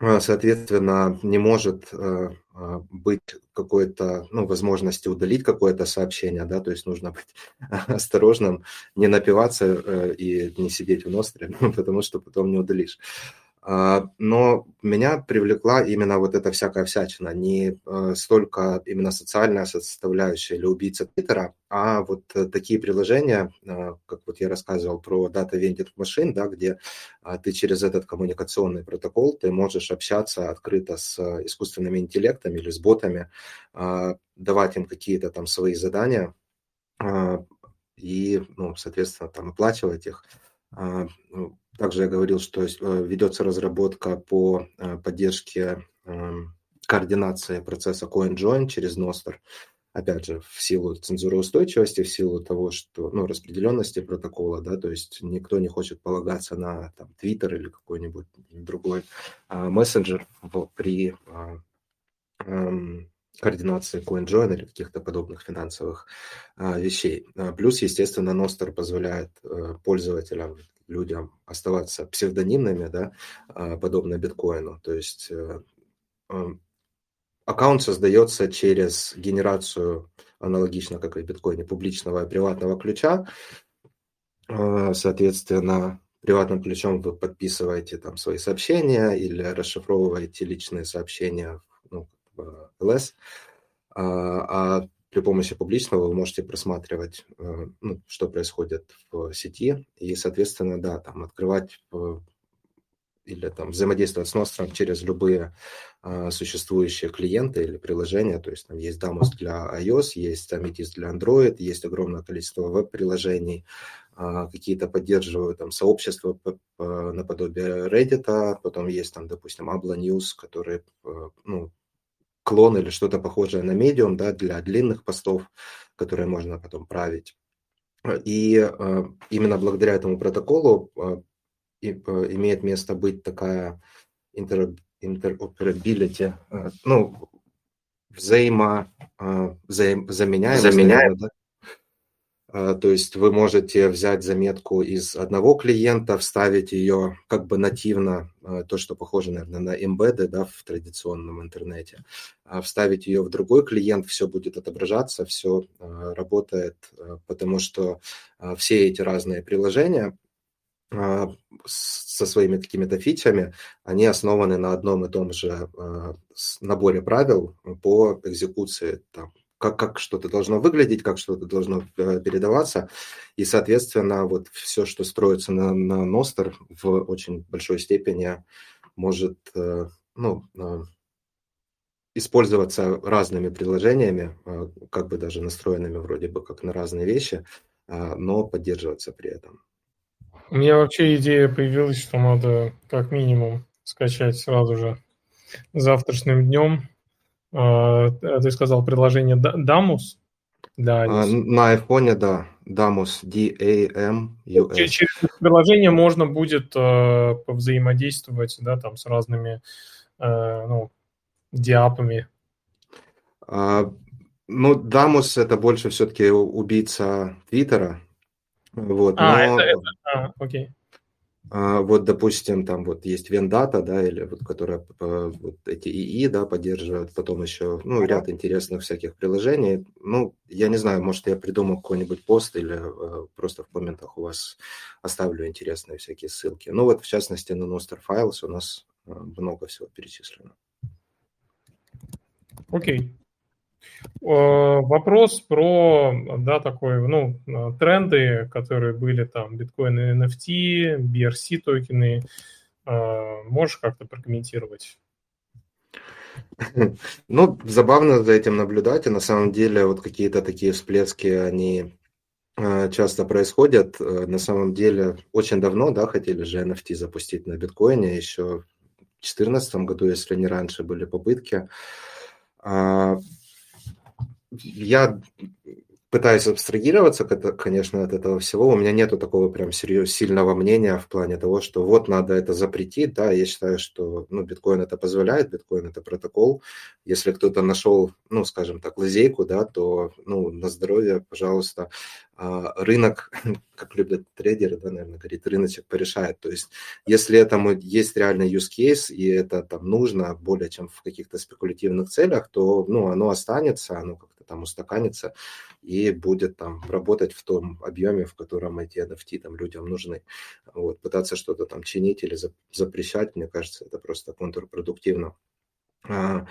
а, соответственно, не может э, а, быть какой-то, ну, возможности удалить какое-то сообщение, да, то есть нужно быть осторожным, не напиваться э, и не сидеть в ностре, потому что потом не удалишь. А, но меня привлекла именно вот эта всякая всячина, не э, столько именно социальная составляющая или убийца Твиттера, а вот э, такие приложения, э, как вот я рассказывал про Data Vending Machine, да, где а, ты через этот коммуникационный протокол ты можешь общаться открыто с искусственными интеллектами или с ботами, а, давать им какие-то там свои задания и, ну, соответственно, там оплачивать их. Также я говорил, что э, ведется разработка по э, поддержке эм, координации процесса CoinJoin через Nostr. Опять же, в силу цензуроустойчивости, в силу того, что, ну, распределенности протокола, да, то есть никто не хочет полагаться на там, Twitter или какой-нибудь другой а, мессенджер в, при а, а, координации CoinJoin или каких-то подобных финансовых а, вещей. А, плюс, естественно, Nostr позволяет а, пользователям людям оставаться псевдонимными, да, а, подобно биткоину. То есть э, аккаунт создается через генерацию, аналогично как и в биткоине, публичного и приватного ключа. А, соответственно, приватным ключом вы подписываете там свои сообщения или расшифровываете личные сообщения ну, в LS, а, а при помощи публичного вы можете просматривать, э, ну, что происходит в сети, и, соответственно, да, там открывать э, или там взаимодействовать с Nostrum через любые а, существующие клиенты или приложения. То есть там есть Damos для iOS, есть Amethyst для Android, есть огромное количество веб-приложений, а, какие-то поддерживают там сообщества наподобие Reddit, потом есть там, допустим, Abla News, который, ну, клон или что-то похожее на Medium, да, для длинных постов, которые можно потом править. И э, именно благодаря этому протоколу э, имеет место быть такая интер, интероперабилити, э, ну, взаимо, взаим, заменяемость, Заменяем. да? А, то есть вы можете взять заметку из одного клиента, вставить ее как бы нативно, а, то, что похоже, наверное, на embedded да, в традиционном интернете, а вставить ее в другой клиент, все будет отображаться, все работает, потому что все эти разные приложения со своими какими-то фичами, они основаны на одном и том же наборе правил по экзекуции там, как, как что-то должно выглядеть, как что-то должно э, передаваться. И, соответственно, вот все, что строится на, на Ностер, в очень большой степени может э, ну, э, использоваться разными приложениями, как бы даже настроенными вроде бы как на разные вещи, но поддерживаться при этом. У меня вообще идея появилась, что надо как минимум скачать сразу же завтрашним днем ты сказал приложение Damus для iOS. На айфоне, да. Damus, D-A-M-U-S. Через приложение можно будет э, взаимодействовать, да, там с разными, ну, диапами. А, ну, Damus это больше все-таки убийца Твиттера. Вот, а, но... это, это, а, окей. А, вот, допустим, там вот есть Вендата, да, или вот, которая вот эти ИИ, да, поддерживает, потом еще, ну, ряд интересных всяких приложений. Ну, я не знаю, может, я придумал какой-нибудь пост или э, просто в комментах у вас оставлю интересные всякие ссылки. Ну, вот, в частности, на Nostr Files у нас э, много всего перечислено. Окей. Э, вопрос про, да, такой, ну, тренды, которые были там, биткоин и NFT, BRC токены. Э, можешь как-то прокомментировать? Ну, забавно за этим наблюдать, и на самом деле вот какие-то такие всплески, они э, часто происходят. На самом деле очень давно, да, хотели же NFT запустить на биткоине, еще в 2014 году, если не раньше, были попытки. Я пытаюсь абстрагироваться, конечно, от этого всего. У меня нету такого прям серьез, сильного мнения в плане того, что вот надо это запретить. Да, я считаю, что ну, биткоин это позволяет, биткоин это протокол. Если кто-то нашел, ну, скажем так, лазейку, да, то ну, на здоровье, пожалуйста. А, рынок, как любят трейдеры, да, наверное, говорит, рыночек порешает. То есть, если этому есть реальный use case, и это там нужно более чем в каких-то спекулятивных целях, то ну, оно останется, оно как-то там устаканится и будет там работать в том объеме, в котором эти NFT там людям нужны. Вот, пытаться что-то там чинить или запрещать, мне кажется, это просто контрпродуктивно. А,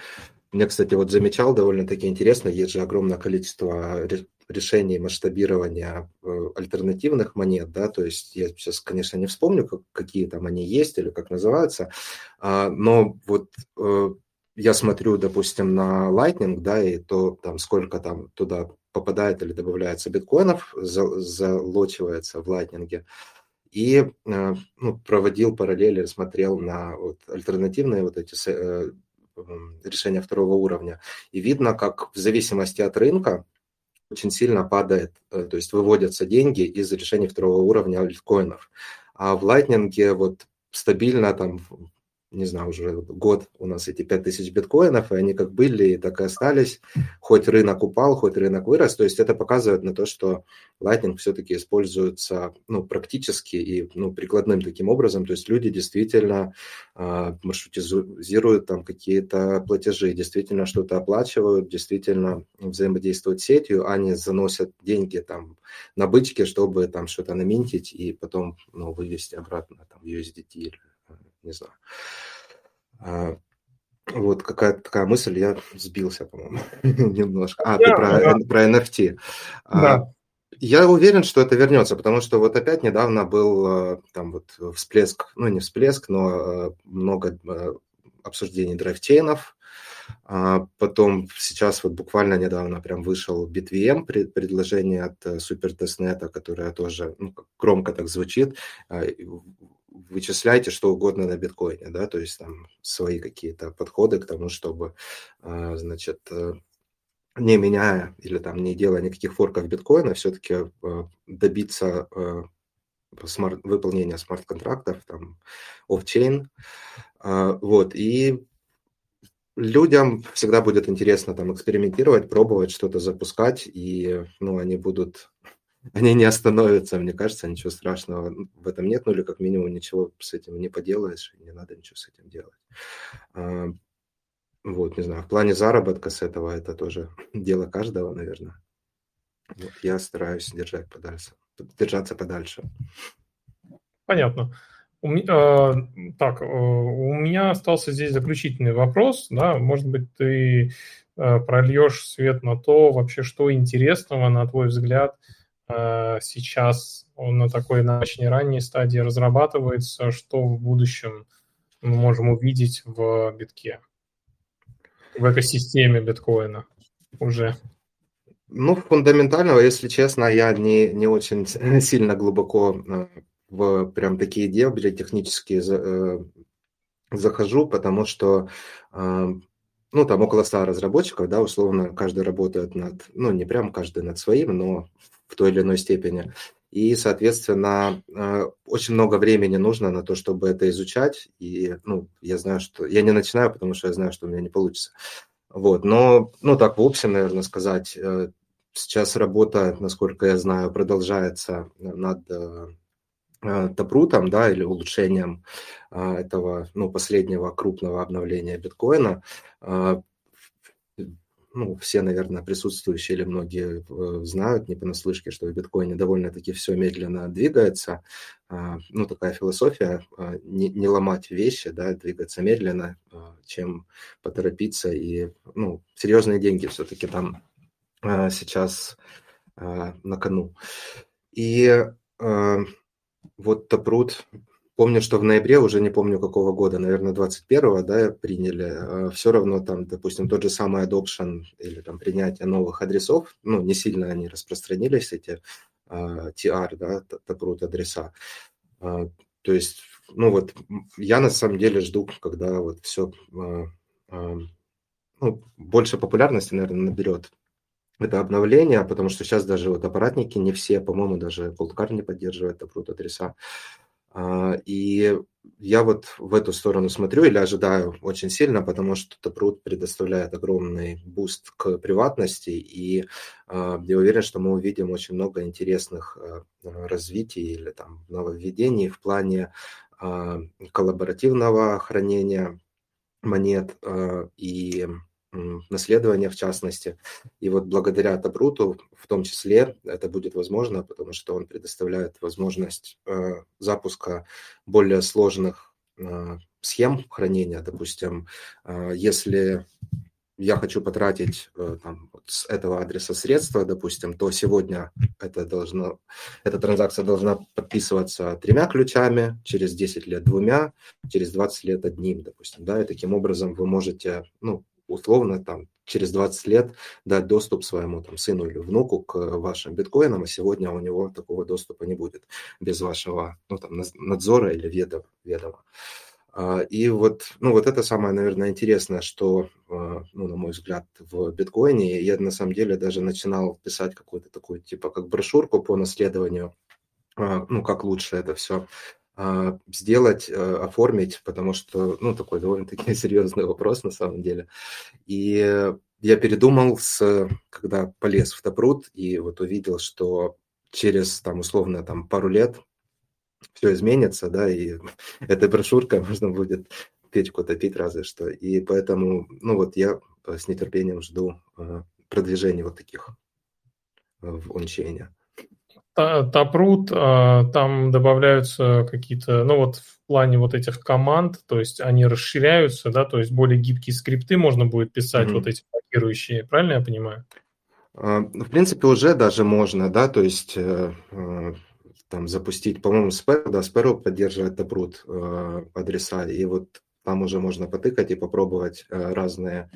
мне, кстати, вот замечал довольно-таки интересно, есть же огромное количество решений масштабирования э, альтернативных монет, да, то есть я сейчас, конечно, не вспомню, как, какие там они есть или как называются, а, но вот э, я смотрю, допустим, на Lightning, да, и то там сколько там туда попадает или добавляется биткоинов, залочивается в Lightning, и э, ну, проводил параллели, смотрел на вот, альтернативные вот эти решения второго уровня. И видно, как в зависимости от рынка очень сильно падает, э, то есть выводятся деньги из решений второго уровня альткоинов. А в Lightning вот стабильно там не знаю, уже год у нас эти 5000 биткоинов, и они как были, так и остались. Хоть рынок упал, хоть рынок вырос. То есть это показывает на то, что Lightning все-таки используется ну, практически и ну, прикладным таким образом. То есть люди действительно э, маршрутизируют там какие-то платежи, действительно что-то оплачивают, действительно взаимодействуют с сетью, а не заносят деньги там на бычки, чтобы там что-то наминтить и потом ну, вывести обратно там, USDT или не знаю. А, вот какая-то такая мысль, я сбился, по-моему, немножко. А, ты про, про NFT. А, да. Я уверен, что это вернется, потому что вот опять недавно был там вот всплеск, ну не всплеск, но много обсуждений драйвчейнов, а потом сейчас вот буквально недавно прям вышел BitVM предложение от SuperTestNet, которое тоже ну, громко так звучит. А, вычисляйте что угодно на биткоине, да, то есть там свои какие-то подходы к тому, чтобы, а, значит, э, не меняя или там не делая никаких форков биткоина, все-таки э, добиться э, смарт, выполнения смарт-контрактов, там, off-chain, вот, и людям всегда будет интересно там экспериментировать, пробовать что-то запускать, и ну, они будут, они не остановятся, мне кажется, ничего страшного в этом нет, ну или как минимум ничего с этим не поделаешь, не надо ничего с этим делать. А, вот, не знаю, в плане заработка с этого это тоже дело каждого, наверное. Вот, я стараюсь держать подальше, держаться подальше. Понятно. У меня, так, э, у меня остался здесь заключительный вопрос, да, может быть, ты э, прольешь свет на то, вообще, что интересного, на твой взгляд, э, сейчас на такой на очень ранней стадии разрабатывается, что в будущем мы можем увидеть в битке, в экосистеме биткоина уже. Ну, фундаментального, если честно, я не, не очень сильно глубоко в прям такие дебри технические э, захожу, потому что э, ну, там около 100 разработчиков, да, условно, каждый работает над, ну, не прям каждый над своим, но в той или иной степени. И, соответственно, э, очень много времени нужно на то, чтобы это изучать. И, ну, я знаю, что... Я не начинаю, потому что я знаю, что у меня не получится. Вот, но, ну, так в общем, наверное, сказать, сейчас работа, насколько я знаю, продолжается над топрутом, да, или улучшением этого, ну, последнего крупного обновления биткоина, ну, все, наверное, присутствующие или многие э, знают, не понаслышке, что в биткоине довольно-таки все медленно двигается. А, ну, такая философия, не, не ломать вещи, да, двигаться медленно, чем поторопиться. И, ну, серьезные деньги все-таки там сейчас на кону. И вот Топрут, помню, что в ноябре, уже не помню какого года, наверное, 21-го, да, приняли, а все равно там, допустим, тот же самый adoption или там принятие новых адресов, ну, не сильно они распространились, эти uh, а, TR, да, Топрут адреса. Uh, то есть, ну вот, я на самом деле жду, когда вот все uh, ну, больше популярности, наверное, наберет это обновление, потому что сейчас даже вот аппаратники не все, по-моему, даже Coldcard не поддерживает Taproot адреса. А, и я вот в эту сторону смотрю или ожидаю очень сильно, потому что Taproot предоставляет огромный буст к приватности, и а, я уверен, что мы увидим очень много интересных а, развитий или там нововведений в плане коллаборативного хранения монет и наследования в частности. И вот благодаря Табруту в том числе это будет возможно, потому что он предоставляет возможность э, запуска более сложных э, схем хранения. Допустим, э, если я хочу потратить там, с этого адреса средства, допустим, то сегодня это должно, эта транзакция должна подписываться тремя ключами, через 10 лет двумя, через 20 лет одним, допустим, да, и таким образом вы можете, ну, условно там через 20 лет дать доступ своему там сыну или внуку к вашим биткоинам, а сегодня у него такого доступа не будет без вашего ну, там, надзора или ведома. ведома. И вот, ну, вот это самое, наверное, интересное, что, а, ну, на мой взгляд, в биткоине. Я на самом деле даже начинал писать какую-то такую, типа, как брошюрку по наследованию, а, ну, как лучше это все а, сделать, э, оформить, потому что, ну, такой довольно-таки серьезный вопрос на самом деле. И я передумал, с, когда полез в Топрут и вот увидел, что через, там, условно, там, пару лет все изменится, да, и этой брошюркой можно будет печку топить разве что. И поэтому, ну, вот я с нетерпением жду э, продвижения вот таких э, в ончейне. Taproot, а, там добавляются какие-то, ну вот в плане вот этих команд, то есть они расширяются, да, то есть более гибкие скрипты можно будет писать, mm-hmm. вот эти блокирующие, правильно я понимаю? В принципе, уже даже можно, да, то есть там запустить, по-моему, Sparrow, да, Sparrow поддерживает Taproot адреса, и вот там уже можно потыкать и попробовать разные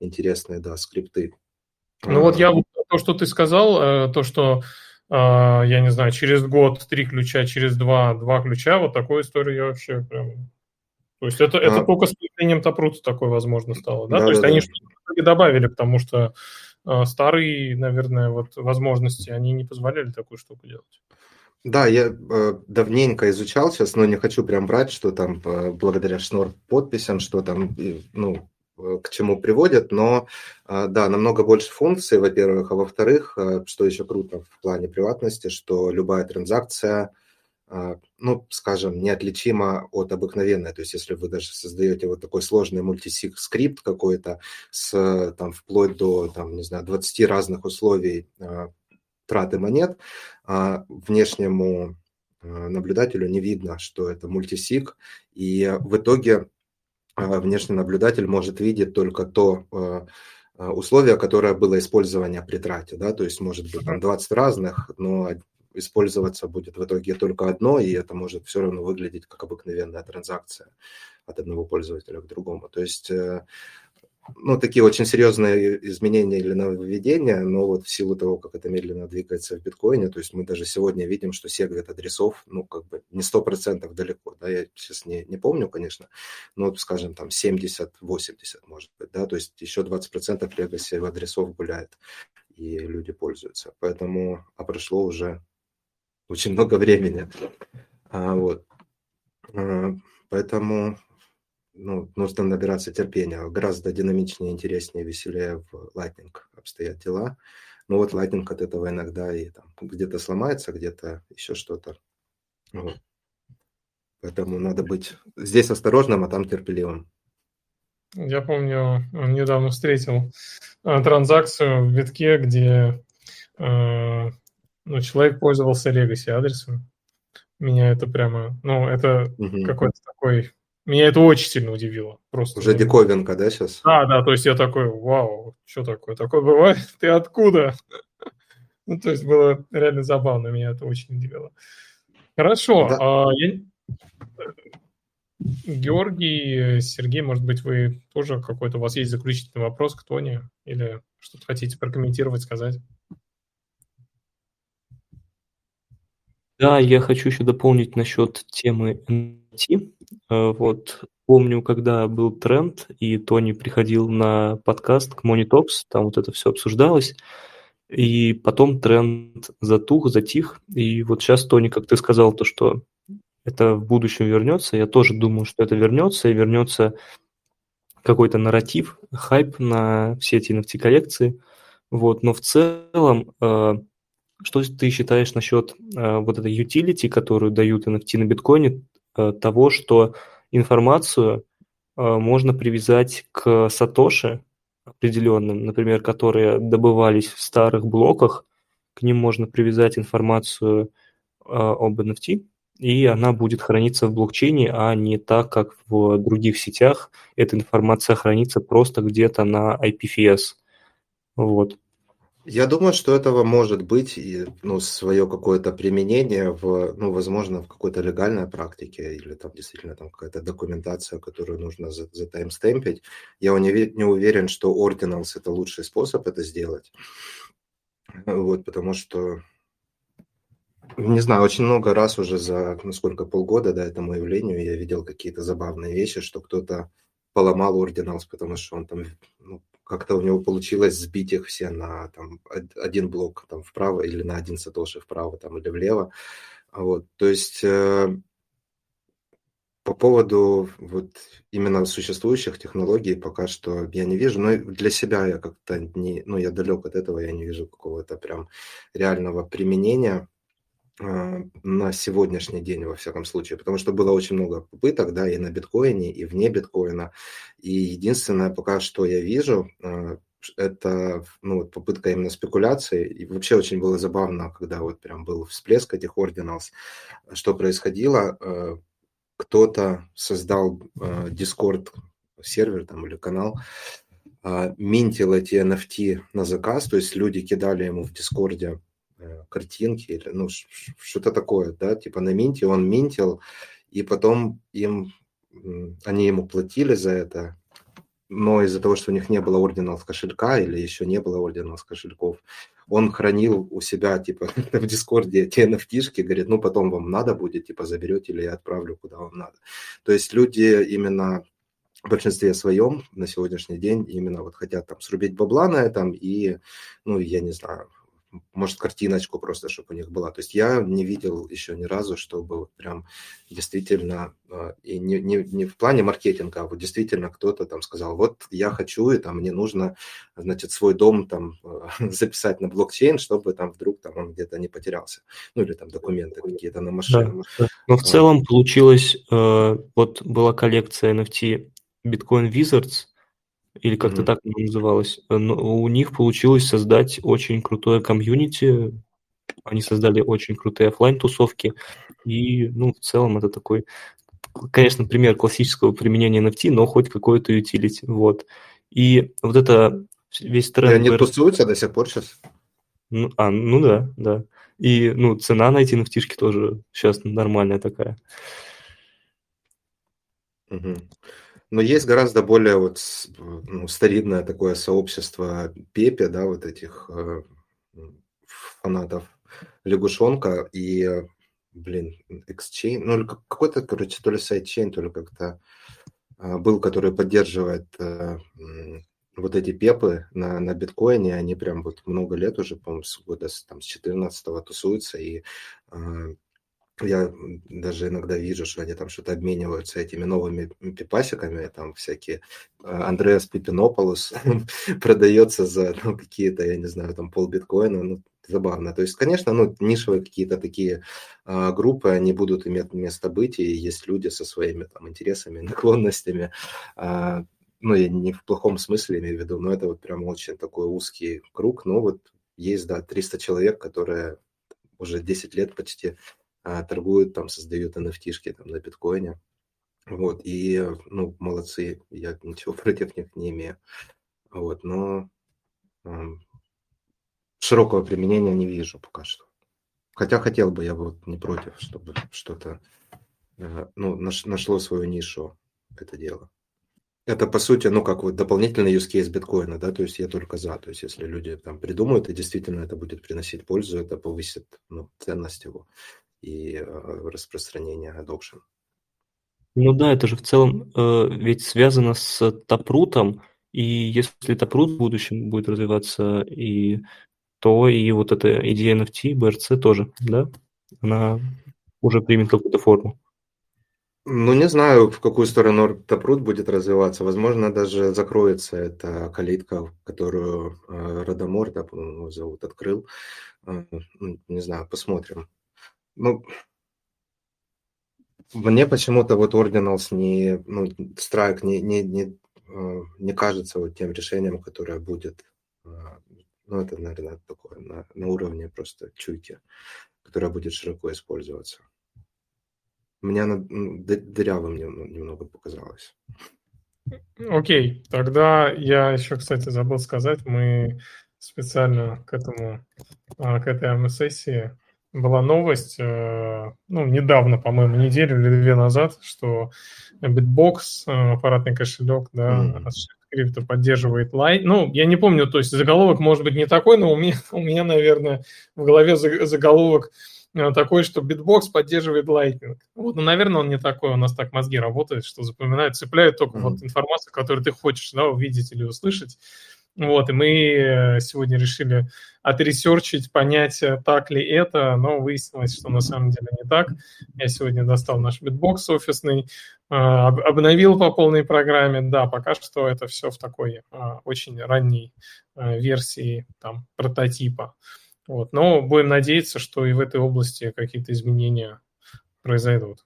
интересные, да, скрипты. Ну вот я то, что ты сказал, то, что а, я не знаю, через год три ключа, через два два ключа, вот такую историю я вообще прям... То есть это, это а... только с появлением Тапрута такое возможно стало, да? да То есть да, они да. что-то добавили, потому что э, старые, наверное, вот возможности, они не позволяли такую штуку делать. Да, я э, давненько изучал сейчас, но не хочу прям брать, что там э, благодаря шнор подписям, что там, ну, Э, к чему приводят, но а, да, намного больше функций, во-первых, а во-вторых, э, что еще круто в плане приватности, что любая транзакция, ну, скажем, неотличима от обыкновенной. То есть, если вы даже создаете вот такой сложный мультисик скрипт какой-то с там вплоть до, там, не знаю, 20 разных условий траты монет, внешнему наблюдателю не видно, что это мультисик, и в итоге внешний наблюдатель может видеть только то а, а, условие, которое было использование при трате, да, то есть может быть там 20 разных, но использоваться будет в итоге только одно, и это может все равно выглядеть как обыкновенная транзакция от одного пользователя к другому. То есть э, ну, такие очень серьезные изменения или нововведения, но вот в силу того, как это медленно двигается в биткоине, то есть мы даже сегодня видим, что сегвет адресов, ну, как бы не сто процентов далеко, да, я сейчас не, не помню, конечно, но, вот, скажем, там 70-80 может быть, да, то есть еще 20 процентов легаси адресов гуляет, и люди пользуются, поэтому, а прошло уже очень много времени, а, вот, а, поэтому ну, нужно набираться терпения. Гораздо динамичнее, интереснее, веселее в Lightning обстоят дела. Но вот Lightning от этого иногда и там где-то сломается, где-то еще что-то. Вот. Поэтому надо быть здесь осторожным, а там терпеливым. Я помню, недавно встретил э, транзакцию в витке, где э, ну, человек пользовался Legacy адресом. Меня это прямо, ну, это угу. какой-то такой меня это очень сильно удивило. Просто Уже диковинка, да, сейчас? Да, да, то есть я такой, вау, что такое? Такое бывает? Ты откуда? ну, то есть было реально забавно, меня это очень удивило. Хорошо. Да. А, я... Георгий, Сергей, может быть, вы тоже какой-то, у вас есть заключительный вопрос к Тоне или что-то хотите прокомментировать, сказать? Да, я хочу еще дополнить насчет темы NFT. Э, вот помню, когда был тренд, и Тони приходил на подкаст к Money Talks, там вот это все обсуждалось, и потом тренд затух, затих, и вот сейчас, Тони, как ты сказал, то, что это в будущем вернется, я тоже думаю, что это вернется, и вернется какой-то нарратив, хайп на все эти NFT-коллекции, вот, но в целом э, что ты считаешь насчет э, вот этой utility, которую дают NFT на биткоине, того, что информацию э, можно привязать к сатоши определенным, например, которые добывались в старых блоках, к ним можно привязать информацию э, об NFT, и она будет храниться в блокчейне, а не так, как в других сетях. Эта информация хранится просто где-то на IPFS. Вот. Я думаю, что этого может быть ну, свое какое-то применение в, ну, возможно, в какой-то легальной практике или там действительно там какая-то документация, которую нужно затаймстемпить. Я не, не уверен, что Ordinals это лучший способ это сделать. Вот, потому что, не знаю, очень много раз уже за, ну, сколько, полгода, да, этому явлению я видел какие-то забавные вещи, что кто-то поломал Ordinals, потому что он там ну, как-то у него получилось сбить их все на там, один блок там, вправо или на один сатоши вправо там, или влево. Вот. То есть э, по поводу вот именно существующих технологий пока что я не вижу, но для себя я как-то не, ну я далек от этого, я не вижу какого-то прям реального применения. А, на сегодняшний день, во всяком случае, потому что было очень много попыток, да, и на биткоине, и вне биткоина. И единственное пока что я вижу, а, это ну, вот попытка именно спекуляции. И вообще очень было забавно, когда вот прям был всплеск этих ординалс, что происходило. А, кто-то создал Discord сервер там или канал, минтил эти NFT на заказ, то есть люди кидали ему в Дискорде картинки или ну что-то такое, да, типа на минте он минтил, и потом им они ему платили за это, но из-за того, что у них не было орденов кошелька или еще не было орденов кошельков, он хранил у себя, типа, в Дискорде те nft говорит, ну, потом вам надо будет, типа, заберете или я отправлю, куда вам надо. То есть люди именно в большинстве своем на сегодняшний день именно вот хотят там срубить бабла на этом и, ну, я не знаю, может, картиночку просто, чтобы у них была. То есть я не видел еще ни разу, чтобы вот прям действительно, а, и не, не, не в плане маркетинга, а вот действительно кто-то там сказал, вот я хочу, и там мне нужно, значит, свой дом там записать на блокчейн, чтобы там вдруг там он где-то не потерялся. Ну, или там документы какие-то на машину. Да. Но в целом получилось, э, вот была коллекция NFT Bitcoin Wizards, или как-то mm-hmm. так она называлась. Но у них получилось создать очень крутое комьюнити, они создали очень крутые офлайн тусовки и, ну, в целом это такой, конечно, пример классического применения NFT, но хоть какой-то utility, вот. И вот это весь тренд... И они тусуются до сих пор сейчас? Ну, а, ну да, да. И, ну, цена на эти nft тоже сейчас нормальная такая. Угу. Но есть гораздо более вот ну, старинное такое сообщество Пепе, да, вот этих э, фанатов. Лягушонка и, блин, Exchange, ну, какой-то, короче, то ли сайт-чейн, то ли как-то э, был, который поддерживает э, вот эти пепы на, на биткоине, они прям вот много лет уже, по-моему, с года там, с 14-го тусуются, и э, я даже иногда вижу, что они там что-то обмениваются этими новыми пипасиками, там всякие а, Андреас Пипинополус продается за ну, какие-то, я не знаю, там пол биткоина, ну, забавно. То есть, конечно, ну, нишевые какие-то такие а, группы, они будут иметь место быть, и есть люди со своими там интересами, наклонностями, а, ну, я не в плохом смысле имею в виду, но это вот прям очень такой узкий круг, но вот есть, да, 300 человек, которые уже 10 лет почти а, торгуют, там создают nft там, на биткоине. Вот, и, ну, молодцы, я ничего против них не имею. Вот, но широкого применения не вижу пока что. Хотя хотел бы, я вот не против, чтобы что-то, э, ну, наш, нашло свою нишу это дело. Это, по сути, ну, как вот дополнительный use case биткоина, да, то есть я только за. То есть если люди там придумают, и действительно это будет приносить пользу, это повысит ну, ценность его и э, распространение adoption. Ну да, это же в целом э, ведь связано с тапрутом, и если тапрут в будущем будет развиваться, и, то и вот эта идея NFT, BRC тоже, да, она уже примет какую-то форму. Ну, не знаю, в какую сторону Тапрут будет развиваться. Возможно, даже закроется эта калитка, которую э, Радомор, да, по-моему, зовут, открыл. Э, ну, не знаю, посмотрим. Ну, мне почему-то вот Ordinals не, ну, Strike не, не, не, э, не кажется вот тем решением, которое будет, э, ну, это, наверное, такое на, на уровне просто чуйки, которое будет широко использоваться. Мне она дырявым немного показалось. Окей, тогда я еще, кстати, забыл сказать, мы специально к этому, а, к этой сессии была новость, э, ну, недавно, по-моему, неделю или две назад, что Bitbox, э, аппаратный кошелек, да, mm-hmm. крипто поддерживает лайт. Ну, я не помню, то есть заголовок может быть не такой, но у меня, у меня наверное, в голове заголовок э, такой, что Bitbox поддерживает Lightning. Вот, ну, наверное, он не такой, у нас так мозги работают, что запоминают, цепляют только mm-hmm. вот информацию, которую ты хочешь, да, увидеть или услышать. Вот, и мы э, сегодня решили отресерчить, понять, э, так ли это, но выяснилось, что на самом деле не так. Я сегодня достал наш BitBox офисный, э, обновил по полной программе. Да, пока что это все в такой очень ранней версии там, прототипа. Вот. Но будем надеяться, что и в этой области какие-то изменения произойдут.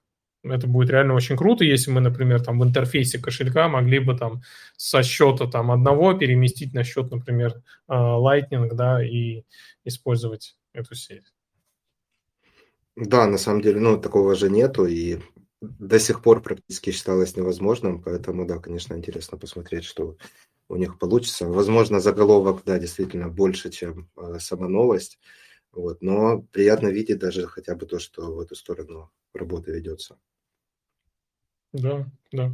Это будет реально очень круто, если мы, например, там в интерфейсе кошелька могли бы там со счета там одного переместить на счет, например, а, Lightning, да, и использовать эту сеть. Да, на самом деле, ну, такого же нету, и до сих пор практически считалось невозможным, поэтому, да, конечно, интересно посмотреть, что у них получится. Возможно, заголовок, да, действительно больше, чем э, сама новость. Вот, но приятно видеть даже хотя бы то, что в эту сторону работа ведется. Да, да.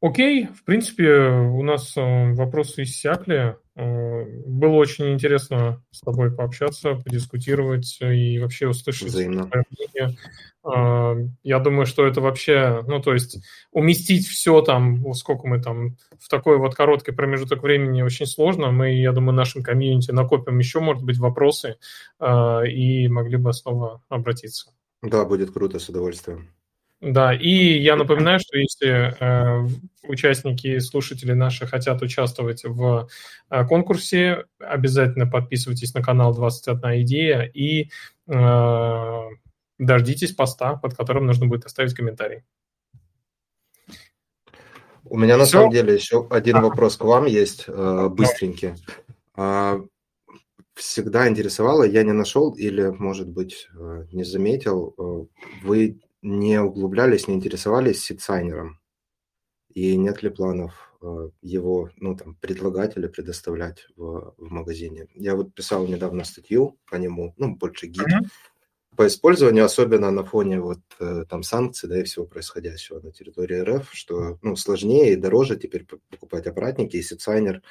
Окей, в принципе, у нас э, вопросы иссякли. Э, было очень интересно с тобой пообщаться, подискутировать и вообще услышать Взаимно. мнение. Э, я думаю, что это вообще, ну, то есть уместить все там, сколько мы там, в такой вот короткий промежуток времени очень сложно. Мы, я думаю, нашим комьюнити накопим еще, может быть, вопросы и могли бы снова обратиться. Да, будет круто, с удовольствием. Да, и я напоминаю, что если э, участники, слушатели наши хотят участвовать в э, конкурсе, обязательно подписывайтесь на канал 21 идея и э, дождитесь поста, под которым нужно будет оставить комментарий. У меня на Все? самом деле еще один а. вопрос к вам есть, э, быстренький. А, всегда интересовало, я не нашел или, может быть, не заметил, вы не углублялись, не интересовались ситсайнером? И нет ли планов э, его, ну, там, предлагать или предоставлять в, в магазине? Я вот писал недавно статью по нему, ну, больше гид, mm-hmm. по использованию, особенно на фоне вот э, там санкций, да, и всего происходящего на территории РФ, что, ну, сложнее и дороже теперь покупать аппаратники, и а,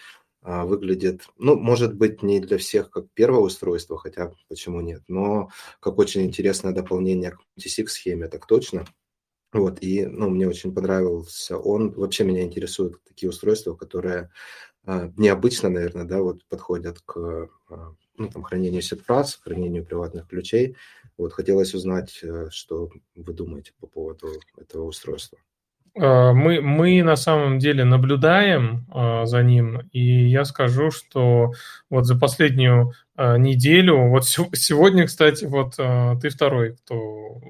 выглядит, ну, может быть, не для всех как первое устройство, хотя почему нет, но как очень интересное дополнение к multisig-схеме, так точно. Вот, и, ну, мне очень понравился он. Вообще меня интересуют такие устройства, которые а, необычно, наверное, да, вот подходят к а, ну, там, хранению сетфраз, хранению приватных ключей. Вот, хотелось узнать, э, что вы думаете по поводу этого устройства. Э, мы, мы на самом деле наблюдаем э, за ним, и я скажу, что вот за последнюю э, неделю, вот сегодня, кстати, вот ты второй, кто.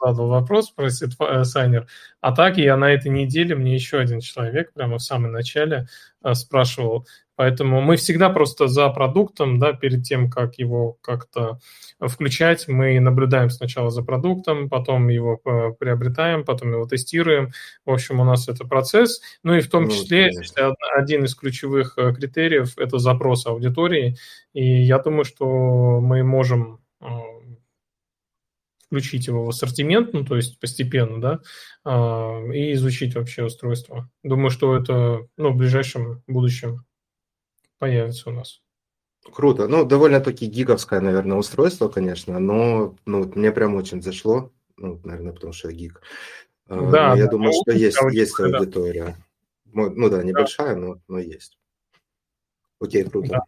Задал вопрос про Сайнер, а так я на этой неделе, мне еще один человек прямо в самом начале спрашивал, Поэтому мы всегда просто за продуктом, да, перед тем, как его как-то включать, мы наблюдаем сначала за продуктом, потом его э, приобретаем, потом его тестируем. В общем, у нас это процесс. Ну и в том ну, числе конечно. один из ключевых э, критериев – это запрос аудитории. И я думаю, что мы можем э, включить его в ассортимент, ну, то есть постепенно, да, и изучить вообще устройство. Думаю, что это, ну, в ближайшем будущем появится у нас. Круто. Ну, довольно-таки гиговское, наверное, устройство, конечно, но ну, мне прям очень зашло. Ну, наверное, потому что я гик. А, да, но я да, думаю, что есть, есть аудитория. Да. Ну да, небольшая, да. Но, но есть. Окей, круто. Да.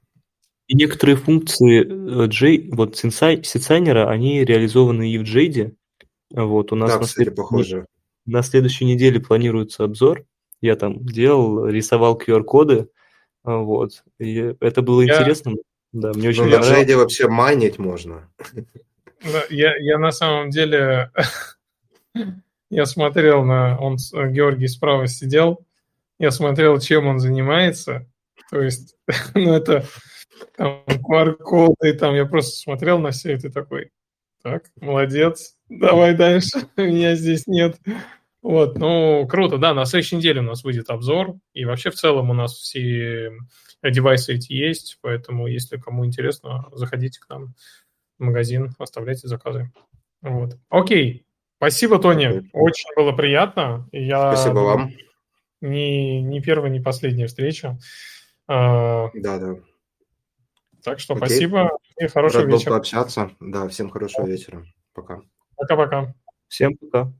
И некоторые функции J, э, вот синсайнера, они реализованы и в Jade. Вот, у нас да, на, кстати, след... похоже. на следующей неделе планируется обзор. Я там делал, рисовал QR-коды, а, вот. И это было я... интересно. Да, мне очень ну, на Джейде вообще майнить можно. Я, я на самом деле... я смотрел на... Он, Георгий справа сидел. Я смотрел, чем он занимается. То есть, ну, это там QR-коды, там я просто смотрел на все это такой, так, молодец, давай дальше, меня здесь нет. Вот, ну, круто, да, на следующей неделе у нас выйдет обзор, и вообще в целом у нас все девайсы эти есть, поэтому, если кому интересно, заходите к нам в магазин, оставляйте заказы. Вот. Окей, спасибо, Тони, очень было приятно. Я спасибо вам. Не, не первая, не последняя встреча. А, да, да. Так что Окей. спасибо и хорошего Рад вечера. был пообщаться. Да, всем хорошего вечера. Пока. Пока-пока. Всем пока.